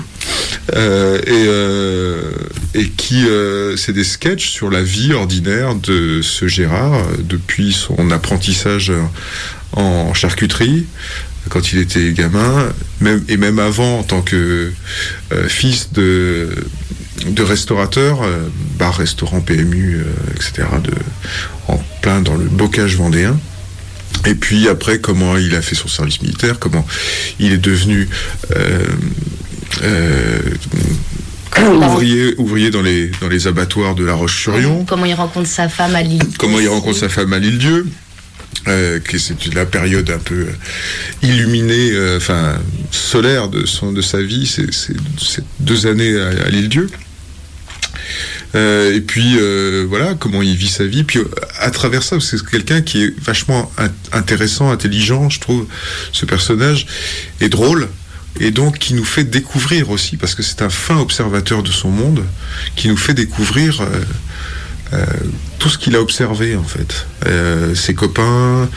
Euh, et, euh, et qui, euh, c'est des sketchs sur la vie ordinaire de ce Gérard, depuis son apprentissage en charcuterie, quand il était gamin, même, et même avant en tant que fils de, de restaurateur, euh, bar, restaurant, PMU, euh, etc., de, en plein dans le bocage vendéen. Et puis après, comment il a fait son service militaire, comment il est devenu euh, euh, ouvrier, ouvrier dans les, dans les abattoirs de La Roche-sur-Yon, Comment il rencontre sa femme à Lille. comment il rencontre sa femme à l'île-dieu. Euh, que c'est la période un peu euh, illuminée, euh, enfin solaire de son de sa vie, c'est deux années à, à l'île-dieu. Euh, et puis euh, voilà comment il vit sa vie. Puis à travers ça, c'est quelqu'un qui est vachement in- intéressant, intelligent, je trouve, ce personnage, et drôle. Et donc qui nous fait découvrir aussi, parce que c'est un fin observateur de son monde, qui nous fait découvrir euh, euh, tout ce qu'il a observé en fait. Euh, ses copains,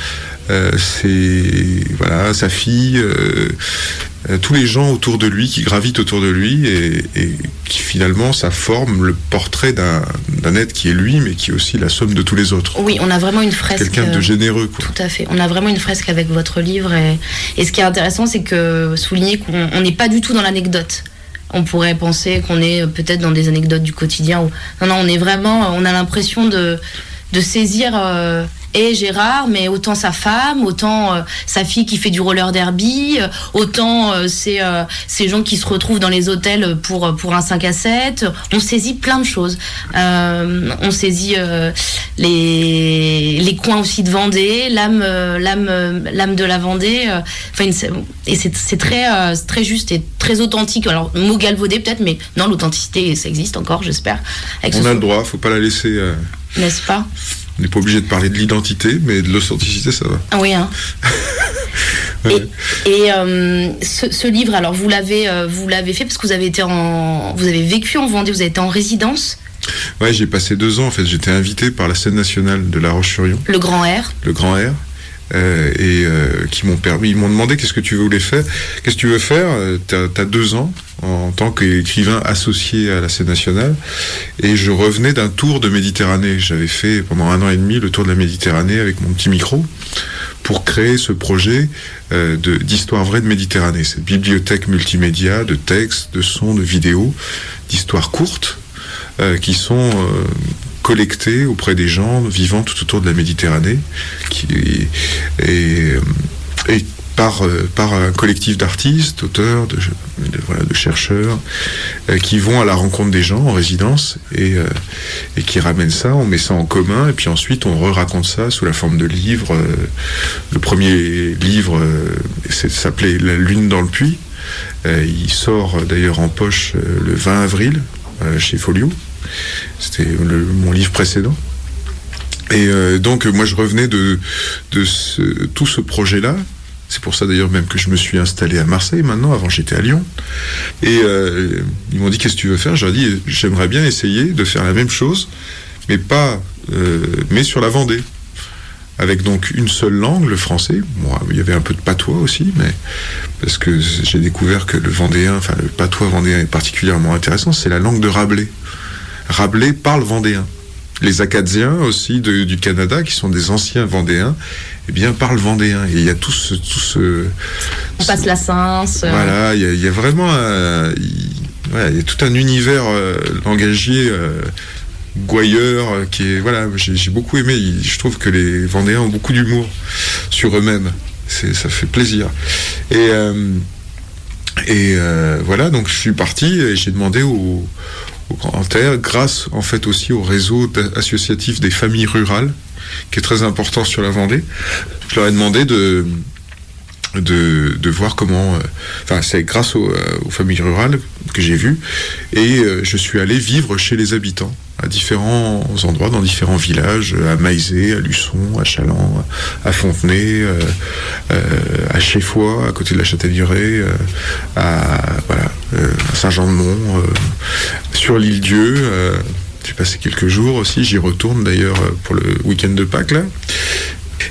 ses, voilà, sa fille, euh, euh, tous les gens autour de lui qui gravitent autour de lui et, et qui finalement ça forme le portrait d'un être qui est lui mais qui est aussi la somme de tous les autres. Oui, on a vraiment une fresque. Quelqu'un de euh, généreux quoi. Tout à fait. On a vraiment une fresque avec votre livre. Et, et ce qui est intéressant, c'est que souligner qu'on on n'est pas du tout dans l'anecdote. On pourrait penser qu'on est euh, peut-être dans des anecdotes du quotidien. Ou... Non, non, on est vraiment. On a l'impression de, de saisir. euh, et Gérard, mais autant sa femme, autant euh, sa fille qui fait du roller derby, euh, autant euh, ces, euh, ces gens qui se retrouvent dans les hôtels pour, pour un 5 à 7. On saisit plein de choses. On saisit les, les coins aussi de Vendée, l'âme, l'âme, l'âme de la Vendée. Enfin, une- et c'est, c'est très, très juste et très authentique. Alors, mot galvaudé peut-être, mais non, l'authenticité, ça existe encore, j'espère. Avec On a le droit, faut pas la laisser. N'est-ce pas? On n'est pas obligé de parler de l'identité, mais de l'authenticité ça va. Ah Oui, hein. *laughs* Ouais. Et euh, ce, ce livre, alors vous l'avez, euh, vous l'avez fait parce que vous avez été en, vous avez vécu en Vendée, vous avez été en résidence, Ouais, j'ai passé deux ans en fait. J'étais invité par la scène nationale de La Roche-sur-Yon. le Grand Air. le grand R, euh, et euh, qui m'ont permis, ils m'ont demandé qu'est-ce que tu voulais faire, qu'est-ce que tu veux faire, Euh, t'as as deux ans en tant qu'écrivain associé à la scène nationale, et je revenais d'un tour de Méditerranée, j'avais fait pendant un an et demi le tour de la Méditerranée avec mon petit micro, pour créer ce projet euh, d'histoire vraie de Méditerranée, cette bibliothèque multimédia de textes, de sons, de vidéos, d'histoires courtes, qui sont collectées auprès des gens vivant tout autour de la Méditerranée, et, euh, euh, par un collectif d'artistes, d'auteurs, de, chercheurs, euh, qui vont à la rencontre des gens en résidence et, qui ramènent ça, on met ça en commun, et puis ensuite on re-raconte ça sous la forme de livres. le premier livre s'appelait La Lune dans le puits. Il sort d'ailleurs en poche le 20 avril chez Folio. C'était mon livre précédent. Et euh, donc euh, moi je revenais de, de tout ce projet-là. C'est pour ça d'ailleurs même que je me suis installé à Marseille maintenant, avant j'étais à Lyon. Et euh, ils m'ont dit qu'est-ce que tu veux faire? J'ai dit j'aimerais bien essayer de faire la même chose, mais pas, mais sur la Vendée. Avec donc une seule langue, le français. Bon, il y avait un peu de patois aussi, mais parce que j'ai découvert que le vendéen, enfin le patois vendéen est particulièrement intéressant, c'est la langue de Rabelais. Rabelais parle vendéen. Les Acadiens aussi de- du Canada, qui sont des anciens vendéens, eh bien parlent vendéen. Et il y a tout ce, tout ce, On passe la Sens. euh, voilà, il y, a- il y a vraiment un, il, voilà, il y a tout un univers euh, langagier euh, gouailleur euh, qui est voilà, j'ai beaucoup aimé. Je trouve que les Vendéens ont beaucoup d'humour sur eux-mêmes. C'est ça fait plaisir. Et euh, et euh, voilà, donc je suis parti et j'ai demandé au, Grand Terre, grâce en fait aussi au réseau associatif des familles rurales, qui est très important sur la Vendée, je leur ai demandé de de, de voir comment. euh, Enfin, c'est grâce euh, aux familles rurales que j'ai vu. Et euh, je suis allé vivre chez les habitants, à différents endroits, dans différents villages, à Maizé, à Luçon, à Chaland, à Fontenay, euh, à Chéfoy, à côté de la Châtelleraie, euh, à, voilà, Saint-Jean-de-Mont, euh, sur l'île Dieu. euh, j'ai passé quelques jours aussi, j'y retourne d'ailleurs euh, pour le week-end de Pâques là.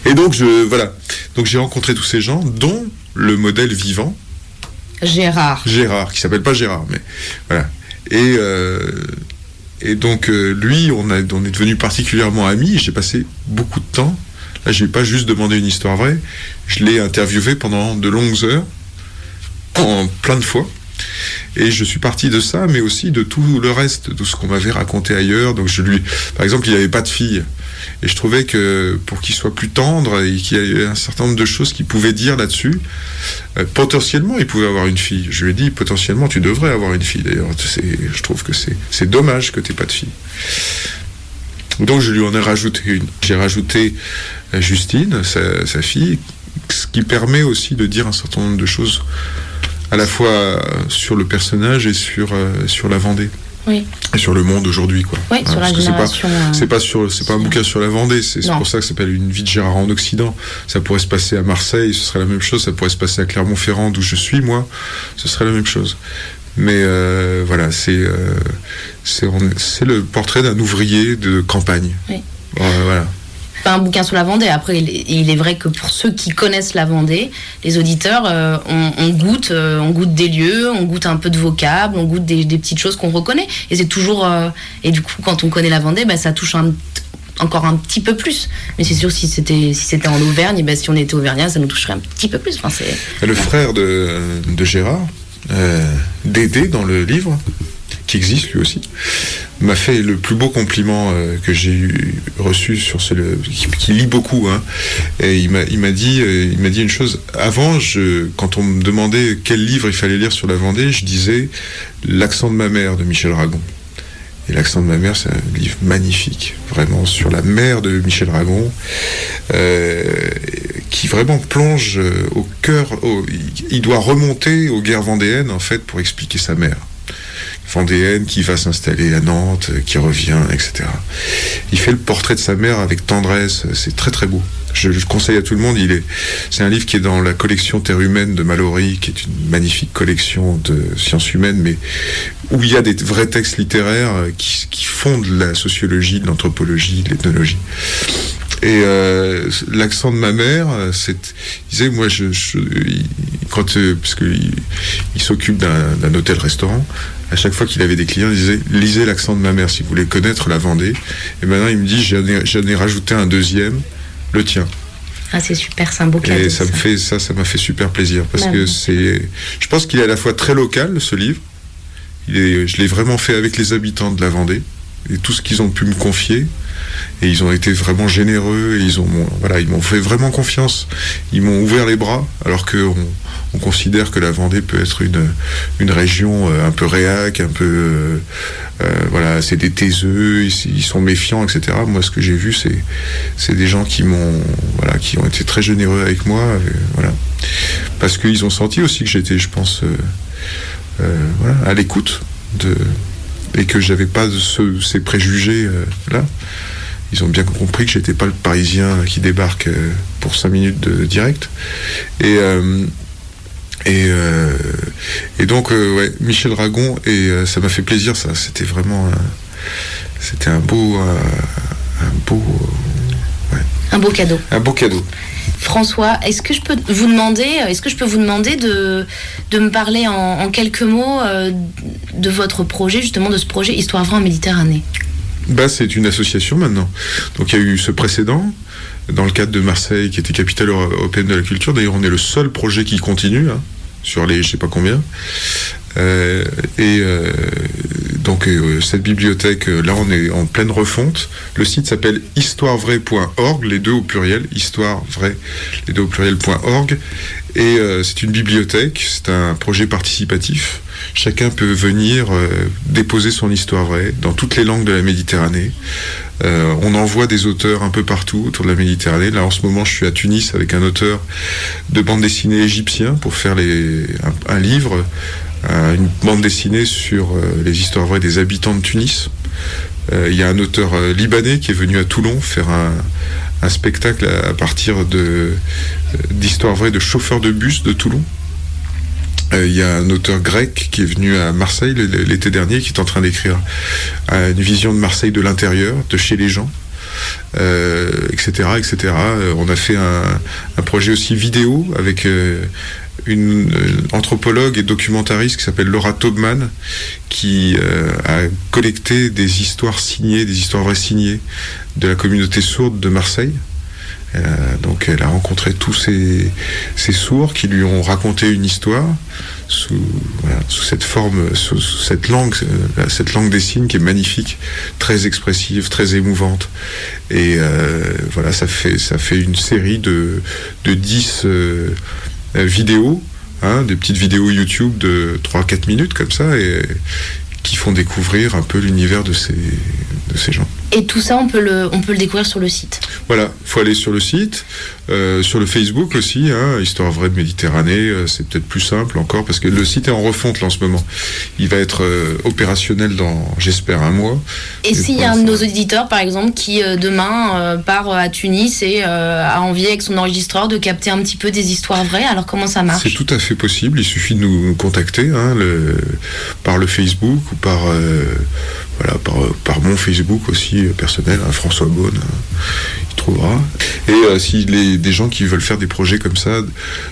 Et donc je voilà, donc j'ai rencontré tous ces gens, dont le modèle vivant Gérard. Gérard, qui s'appelle pas Gérard, mais voilà. Et euh, et donc euh, lui, on a on est devenu particulièrement amis. J'ai passé beaucoup de temps Là, j'ai pas juste demandé une histoire vraie, je l'ai interviewé pendant de longues heures, en plein de fois. Et je suis parti de ça, mais aussi de tout le reste, de ce qu'on m'avait raconté ailleurs. Donc je lui, par exemple, il n'y avait pas de fille. Et je trouvais que pour qu'il soit plus tendre et qu'il y ait un certain nombre de choses qu'il pouvait dire là-dessus, euh, potentiellement il pouvait avoir une fille. Je lui ai dit potentiellement tu devrais avoir une fille. D'ailleurs, je trouve que c'est dommage que tu pas de fille. Donc je lui en ai rajouté une. J'ai rajouté euh, Justine, sa fille, ce qui permet aussi de dire un certain nombre de choses à la fois euh, sur le personnage et sur, euh, sur la Vendée. Oui. Et sur le monde aujourd'hui, quoi. Oui, sur la parce que c'est pas- génération, euh, C'est pas sur, c'est pas un bouquin sur la Vendée. C'est pour ça que ça s'appelle une vie de Gérard en Occident. Ça pourrait se passer à Marseille, ce serait la même chose. Ça pourrait se passer à Clermont-Ferrand, d'où je suis moi, ce serait la même chose. Mais euh, voilà, c'est euh, c'est le portrait d'un ouvrier de campagne. Oui. Euh, voilà. Pas un bouquin sur la Vendée. Après, il est, vrai que pour ceux qui connaissent la Vendée, les auditeurs, euh, on, goûte, euh, on goûte des lieux, on goûte un peu de vocable, on goûte des, petites choses qu'on reconnaît. Et c'est toujours. euh, et du coup, quand on connaît la Vendée, bah, ça touche encore un petit peu plus. Mais c'est sûr, si c'était si c'était en Auvergne, bah, si on était auvergnat, ça nous toucherait un petit peu plus. Enfin, Le frère de, de Gérard, Dédé dans le livre, qui existe lui aussi, m'a fait le plus beau compliment euh, que j'ai reçu sur ce qui, qui lit beaucoup. Hein. Et il m'a dit euh, il m'a dit une chose. Avant, quand on me demandait quel livre il fallait lire sur la Vendée, je disais l'accent de ma mère de Michel Ragon. Et l'accent de ma mère, c'est un livre magnifique, vraiment sur la mère de Michel Ragon, euh, qui vraiment plonge au cœur. il doit remonter aux guerres vendéennes en fait pour expliquer sa mère. Vendéenne qui va s'installer à Nantes, euh, qui revient, etc. Il fait le portrait de sa mère avec tendresse, c'est très très beau. Je, je conseille à tout le monde, il est, c'est un livre qui est dans la collection Terre humaine de Mallory, qui est une magnifique collection de sciences humaines, mais où il y a des vrais textes littéraires euh, qui, fondent la sociologie, l'anthropologie, l'ethnologie. Et euh, l'accent de ma mère, c'est, il disait, moi, je, quand, parce que il, s'occupe d'un hôtel-restaurant, à chaque fois qu'il avait des clients, il disait, lisez l'accent de ma mère si vous voulez connaître la Vendée. Et maintenant, il me dit, j'en ai, rajouté un deuxième, le tien. Ah, c'est super, c'est un beau cadeau. Et ça me fait ça, ça m'a fait super plaisir parce Bah que oui. c'est, je pense qu'il est à la fois très local ce livre. Il est, je l'ai vraiment fait avec les habitants de la Vendée et tout ce qu'ils ont pu me confier. Et ils ont été vraiment généreux ils ont, voilà, ils m'ont fait vraiment confiance. Ils m'ont ouvert les bras alors que on, on considère que la Vendée peut être une, une région euh, un peu réac, un peu, euh, euh, voilà, c'est des taiseux, ils, sont méfiants, etc. Moi, ce que j'ai vu, c'est, c'est des gens qui m'ont, voilà, qui ont été très généreux avec moi, voilà, parce qu'ils ont senti aussi que j'étais, je pense, à l'écoute et que j'avais pas ces préjugés là. Ils ont bien compris que j'étais pas le Parisien qui débarque euh, pour cinq minutes de direct. Et euh, et, euh, et donc euh, ouais, Michel Dragon et ça m'a fait plaisir ça. C'était vraiment un- c'était un beau un beau Un beau cadeau. un beau cadeau. François, est-ce que je peux vous demander, est-ce que je peux vous demander de, de me parler en, en quelques mots euh, de votre projet, justement de ce projet Histoire vraie en Méditerranée Bah, c'est une association maintenant. Donc il y a eu ce précédent dans le cadre de Marseille qui était capitale euro- européenne de la culture. D'ailleurs, on est le seul projet qui continue hein, sur les je sais pas combien. Euh, et euh, donc euh, cette bibliothèque, euh, là on est en pleine refonte. Le site s'appelle histoirevraie.org, les deux au pluriel, histoire vraie, les deux au pluriel.org. Et euh, c'est une bibliothèque, c'est un projet participatif. Chacun peut venir euh, déposer son histoire vraie dans toutes les langues de la Méditerranée. Euh, on envoie des auteurs un peu partout autour de la Méditerranée. Là, en ce moment, je suis à Tunis avec un auteur de bande dessinée égyptien pour faire un, livre, une bande dessinée sur les histoires vraies des habitants de Tunis. Il y a un auteur libanais qui est venu à Toulon faire un, un spectacle à, partir euh, d'histoires vraies de chauffeurs de bus de Toulon. Euh, Il y a un auteur grec qui est venu à Marseille l'été dernier, qui est en train d'écrire euh, une vision de Marseille de l'intérieur, de chez les gens, etc., etc. On a fait un, projet aussi vidéo avec une euh, anthropologue et documentariste qui s'appelle Laura Taubman, qui euh, a collecté des histoires signées, des histoires vraies signées de la communauté sourde de Marseille. A- donc elle a rencontré tous ces, ces sourds qui lui ont raconté une histoire sous, voilà, sous cette forme, sous, cette langue, euh, cette langue des signes qui est magnifique, très expressive, très émouvante. Et euh, voilà, ça fait, ça fait une série de, de 10 euh, vidéos, hein, des petites vidéos YouTube de 3-4 minutes comme ça, et qui font découvrir un peu l'univers de ces, de ces gens. Et tout ça, on peut le, on peut le découvrir sur le site. Voilà, faut aller sur le site, euh, sur le Facebook aussi, hein, Histoire vraie de Méditerranée, euh, c'est peut-être plus simple encore parce que le site est en refonte là en ce moment. Il va être euh, opérationnel dans, j'espère, un mois. Et Et s'il y a un de nos auditeurs, par exemple, qui demain part à Tunis et a envie avec son enregistreur de capter un petit peu des histoires vraies, alors comment ça marche? C'est tout à fait possible, il suffit de nous contacter hein, le- par le Facebook ou par, voilà, par, par mon Facebook aussi euh, personnel, hein, François Beaune, euh, il trouvera. Et euh, a des gens qui veulent faire des projets comme ça,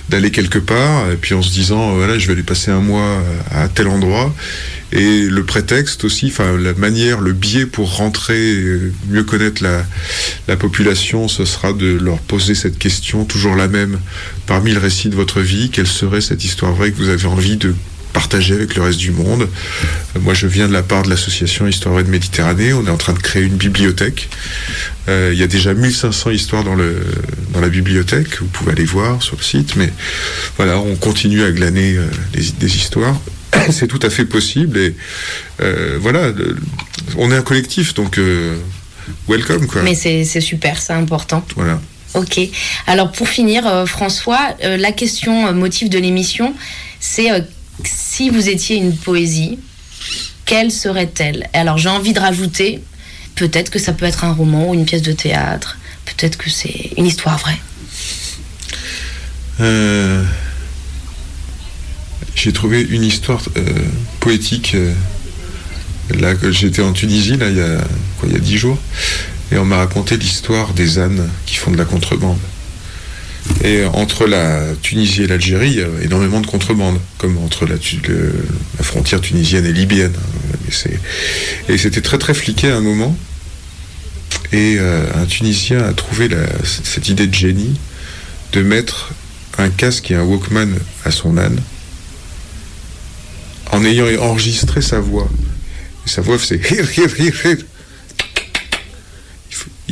d'aller quelque part, et puis en se disant, euh, voilà, je vais aller passer un mois euh, à tel endroit, et le prétexte aussi, enfin la manière, le biais pour rentrer, euh, mieux connaître la population, ce sera de leur poser cette question, toujours la même, parmi le récit de votre vie, quelle serait cette histoire vraie que vous avez envie de partager avec le reste du monde. Euh, Moi, je viens de la part de l'association Histoire de Méditerranée. On est en train de créer une bibliothèque. Euh, il y a déjà 1500 histoires dans, le, dans la bibliothèque. Vous pouvez aller voir sur le site. Mais voilà, on continue à glaner euh, les- des histoires. *coughs* C'est tout à fait possible. Et euh, voilà, le- on est un collectif, donc welcome, quoi. Mais c'est super, c'est important. Voilà. Ok. Alors pour finir, François, la question motif de l'émission, c'est si vous étiez une poésie, quelle serait-elle? Alors j'ai envie de rajouter, peut-être que ça peut être un roman ou une pièce de théâtre, peut-être que c'est une histoire vraie. Euh, j'ai trouvé une histoire euh, poétique. euh, là, j'étais en Tunisie, là, il y a dix jours, et on m'a raconté l'histoire des ânes qui font de la contrebande. Et entre la Tunisie et l'Algérie, il y a énormément de contrebande, comme entre la, le- la frontière tunisienne et libyenne. hein. Et c'était très très fliqué à un moment. Et euh, un Tunisien a trouvé cette idée de génie de mettre un casque et un Walkman à son âne en ayant enregistré sa voix. Et sa voix faisait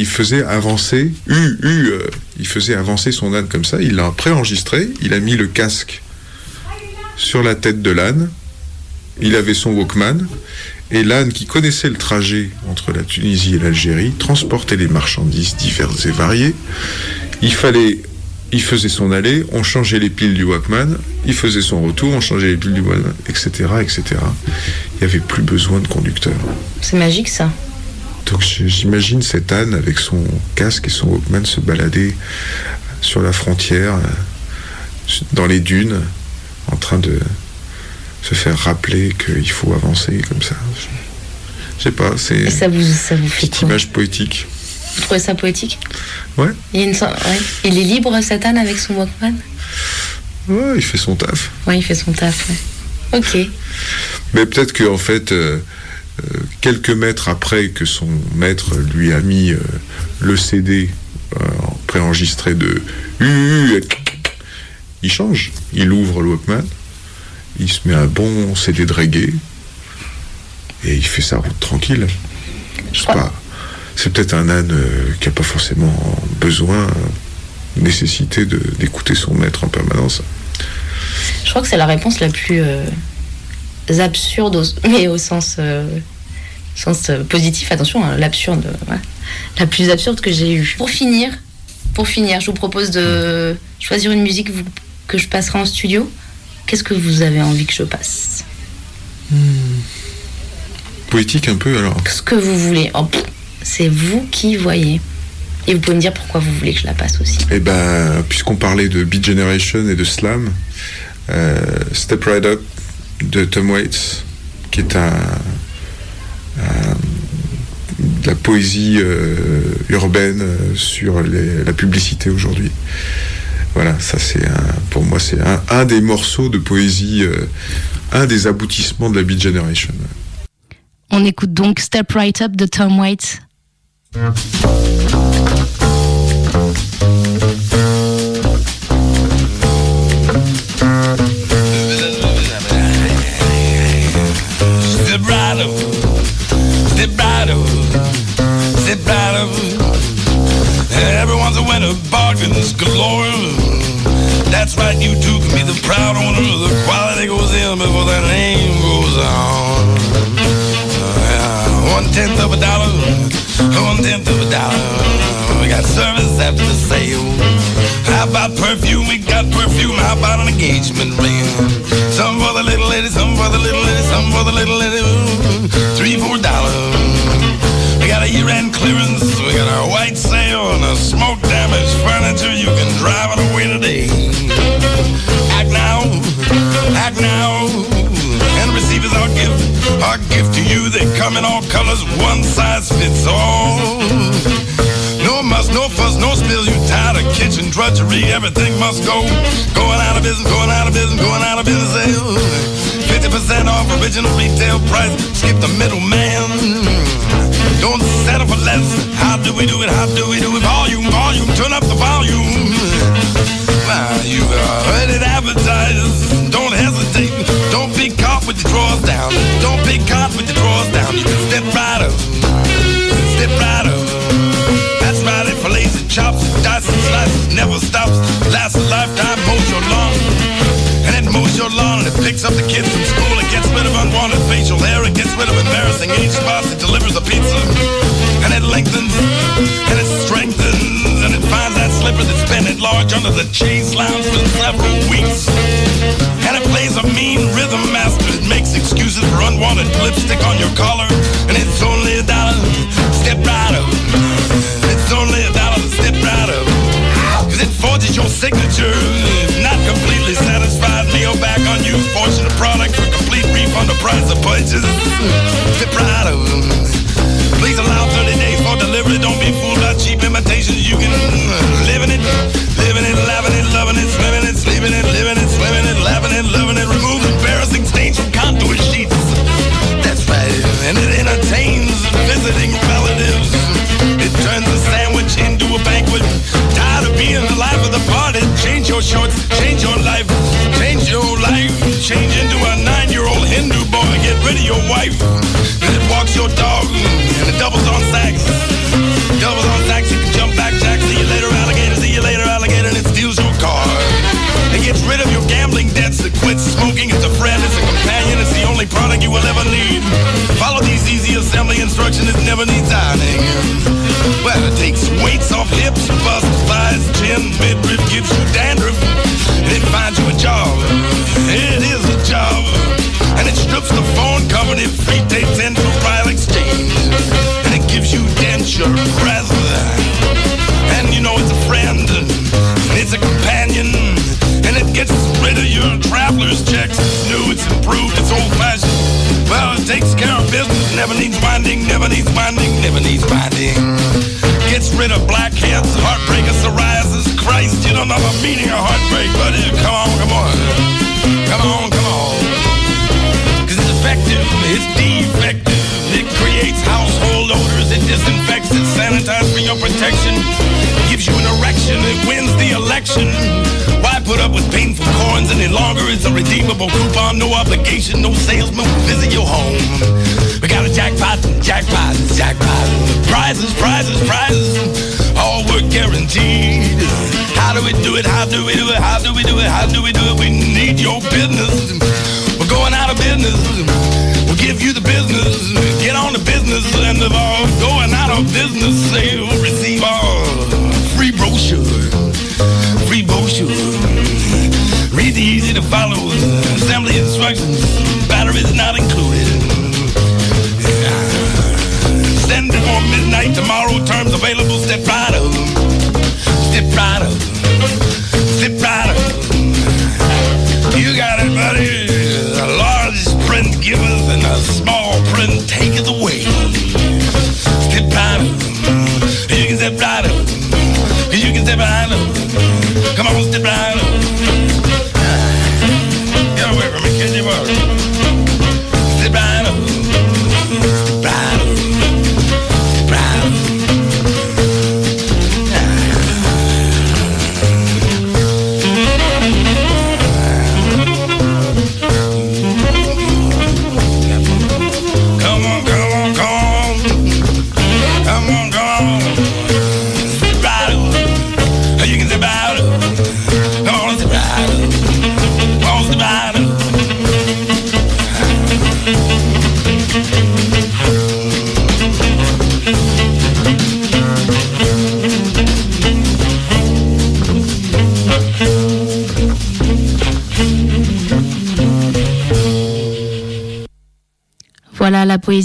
Il faisait avancer, euh, il faisait avancer son âne comme ça. Il l'a préenregistré, il a mis le casque sur la tête de l'âne. Il avait son Walkman. Et l'âne qui connaissait le trajet entre la Tunisie et l'Algérie transportait les marchandises diverses et variées. Il fallait il faisait son aller, on changeait les piles du Walkman, il faisait son retour, on changeait les piles du Walkman, etc., etc. Il n'y avait plus besoin de conducteur. C'est magique ça. Donc j'imagine cet âne avec son casque et son Walkman se balader sur la frontière, euh, dans les dunes, en train de se faire rappeler qu'il faut avancer comme ça. Je sais pas, c'est ça vous, ça vous une fait petite image poétique. Vous trouvez ça poétique Ouais. Il, une ouais. Est libre, âne, avec son Walkman Ouais, il fait son taf. Oui, il fait son taf. ouais. Ok. Mais peut-être qu'en fait, euh, quelques mètres après que son maître lui a mis euh, le CD euh, en préenregistré de il change. Il ouvre le Walkman, il se met un bon CD de reggae et il fait sa route tranquille. Je sais pas. C'est peut-être un âne euh, qui n'a pas forcément besoin, euh, nécessité d'écouter son maître en permanence. Je crois que c'est la réponse la plus euh, absurde, au- mais au sens, euh, sens euh, positif. Attention, hein, l'absurde, ouais. la plus absurde que j'ai eue. Pour finir, pour finir, je vous propose de choisir une musique vous- que je passerai en studio. Qu'est-ce que vous avez envie que je passe? Poétique un peu alors. Ce que vous voulez. Oh, c'est vous qui voyez. Et vous pouvez me dire pourquoi vous voulez que je la passe aussi. Eh ben, puisqu'on parlait de Beat Generation et de slam, euh, Step Right Up de Tom Waits, qui est un, de la poésie euh, urbaine euh, sur la publicité aujourd'hui. Voilà, ça c'est pour moi c'est un, des morceaux de poésie, euh, un des aboutissements de la Beat Generation. On écoute donc Step Right Up de Tom Waits. Right, you too can be the proud owner of the quality goes in before the name goes on. Uh, one tenth of a dollar, one tenth of a dollar. We got service after the sale. How about perfume? We got perfume. How about an engagement ring? Some for the little lady, some for the little lady, some for the little lady. Three, four dollars. We got a year-end clearance. Damaged. You can drive it away today. Act now, act now, and receive as our gift. Our gift to you. They come in all colors. One size fits all. No muss, no fuss, no spills. You tired of kitchen drudgery? Everything must go. Going out of business, going out of business, going out of business. Fifty percent off original retail price. Skip the middleman. Don't settle for less. How do we do it? How do we do it? Volume, volume, turn up the volume. Now you are ready to. Don't hesitate. Don't be caught with your drawers down. Don't be caught with your drawers down. You can step right up. Step right up. That's right. It fillets and chops, dice and slices, never stops. Lasts a lifetime, mows your lawn. And it mows your lawn picks up the kids from school. It gets rid of unwanted facial hair. It gets rid of embarrassing age spots. It delivers a pizza. And it lengthens and it strengthens and it finds that slipper that's been at large under the cheese lounge for several weeks. And it plays a mean rhythm master. It makes excuses for unwanted lipstick on your collar. And it's only a dollar. Step right up. It's only a dollar. Step right up. Cause it forges your signature. Not satisfied, mail back on you. Fortune a product for complete refund of price of purchase. Step right up. Please allow 30 days for delivery. Don't be fooled by cheap imitations. You can live in it, living it, laughing it, loving it, protection. Gives you an erection, it wins the election. Why put up with painful corns any longer? It's a redeemable coupon, no obligation, no salesman will visit your home. We got a jackpot, jackpot, jackpot. Prizes, prizes, prizes. All work guaranteed. How do we do it? How do we do it? How do we do it? How do we do it? We need your business. We're going out of business. Give you the business. Get on the business end of all going out of business sale. Receive all free brochure. Free brochure. Read the easy to follow assembly instructions. Batteries not included. Send before midnight tomorrow. Terms available. Step right up. Step right up. Step right up. You got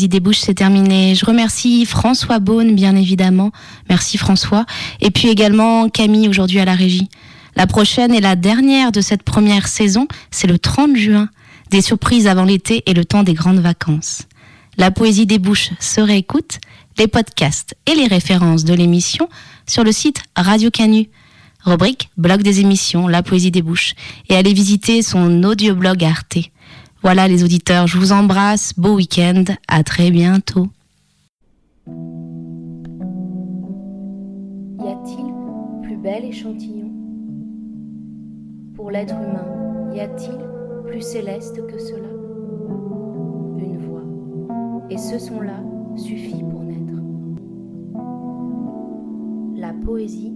des bouches, c'est terminé. Je remercie François Beaune, bien évidemment. Merci François. Et puis également Camille, aujourd'hui à la régie. La prochaine et la dernière de cette première saison, c'est le 30 juin. Des surprises avant l'été et le temps des grandes vacances. La poésie des bouches se réécoute, les podcasts et les références de l'émission sur le site Radio Canu. Rubrique Blog des émissions, La poésie des bouches. Et allez visiter son audioblog Arte. Voilà les auditeurs, je vous embrasse, beau week-end, à très bientôt. Y a-t-il plus bel échantillon Pour l'être humain, y a-t-il plus céleste que cela? Une voix. Et ce son-là suffit pour naître. La poésie